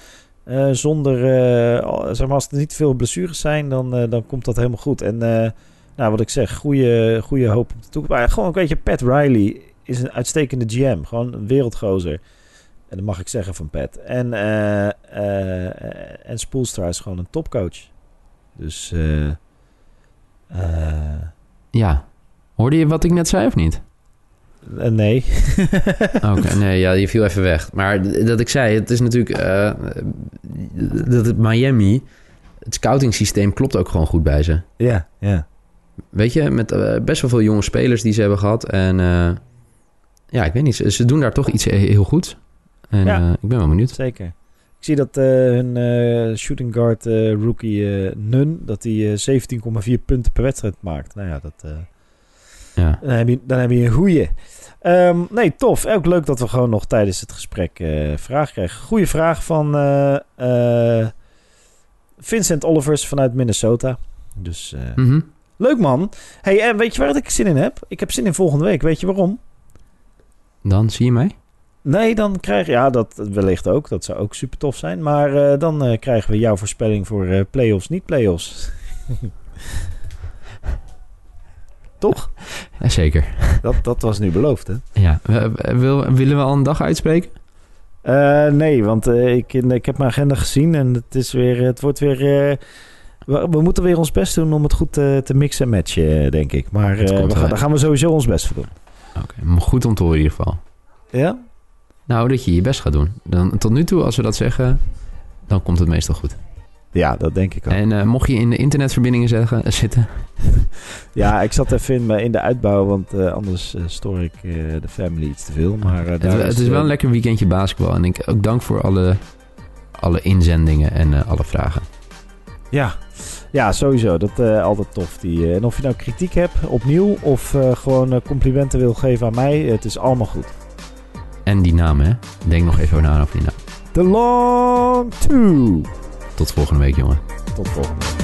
Speaker 2: eh, zonder, eh, al- zeg maar, als er niet veel blessures zijn, dan, eh, dan komt dat helemaal goed. En eh, nou, wat ik zeg, goede, goede hoop op de toekomst. Maar gewoon, weet je, Pat Riley is een uitstekende GM. Gewoon een wereldgozer. En dat mag ik zeggen van Pat. En, eh eh en Spoelstra is gewoon een topcoach. Dus, eh,
Speaker 3: Ja. Hoorde je wat ik net zei of niet?
Speaker 2: nee.
Speaker 3: Oké, nee, ja, je viel even weg. Maar dat ik zei, het is natuurlijk... dat het Miami... Het scouting systeem klopt ook gewoon goed bij ze.
Speaker 2: ja, ja.
Speaker 3: Weet je, met best wel veel jonge spelers die ze hebben gehad. En ja, ik weet niet, ze, doen daar toch iets he- heel goeds. En
Speaker 2: Ja.
Speaker 3: eh, ik ben wel benieuwd.
Speaker 2: Zeker. Ik zie dat eh, hun eh, shooting guard rookie Nun, dat hij eh, 17,4 punten per wedstrijd maakt. Nou ja, dat,
Speaker 3: Ja.
Speaker 2: dan, heb je, dan heb je een goeie. Ehm, nee, tof. Ook leuk dat we gewoon nog tijdens het gesprek vraag kregen. Goeie vraag van Vincent Olivers vanuit Minnesota. Dus
Speaker 3: Mhm.
Speaker 2: leuk man. Hey, en weet je waar ik zin in heb? Ik heb zin in volgende week. Weet je waarom?
Speaker 3: Dan zie je mij.
Speaker 2: Nee, dan krijg je... Ja, dat wellicht ook. Dat zou ook super tof zijn. Maar eh, dan eh, krijgen we jouw voorspelling voor eh playoffs, niet playoffs. Toch?
Speaker 3: Ja, zeker.
Speaker 2: Dat, dat was nu beloofd, hè?
Speaker 3: Ja. We- we- wil, willen we al een dag uitspreken?
Speaker 2: Nee, want ik, ik heb mijn agenda gezien en het, is weer, het wordt weer... we, we moeten weer ons best doen om het goed te mixen en matchen, denk ik. Maar we gaan, daar gaan we sowieso ons best voor doen.
Speaker 3: Oké, maar goed om te horen in ieder geval.
Speaker 2: Ja?
Speaker 3: Nou, dat je je best gaat doen. Dan, tot nu toe, als we dat zeggen, dan komt het meestal goed.
Speaker 2: Ja, dat denk ik ook.
Speaker 3: En eh, mocht je in de internetverbindingen zeggen, zitten...
Speaker 2: Ja, ik zat even in, me- in de uitbouw, want eh, anders eh, stoor ik eh, de family iets te veel. Maar, eh,
Speaker 3: Het,
Speaker 2: daar
Speaker 3: het is wel
Speaker 2: eh,
Speaker 3: een lekker weekendje basketbal. En ik ook dank voor alle, alle inzendingen en eh, alle vragen.
Speaker 2: Ja, ja sowieso. Dat is altijd tof. Die, eh, en of je nou kritiek hebt, opnieuw, of eh, gewoon eh, complimenten wil geven aan mij, het is allemaal goed.
Speaker 3: En die naam, hè? Denk nog even na over die naam.
Speaker 2: The Long Two.
Speaker 3: Tot volgende week, jongen.
Speaker 2: Tot volgende week.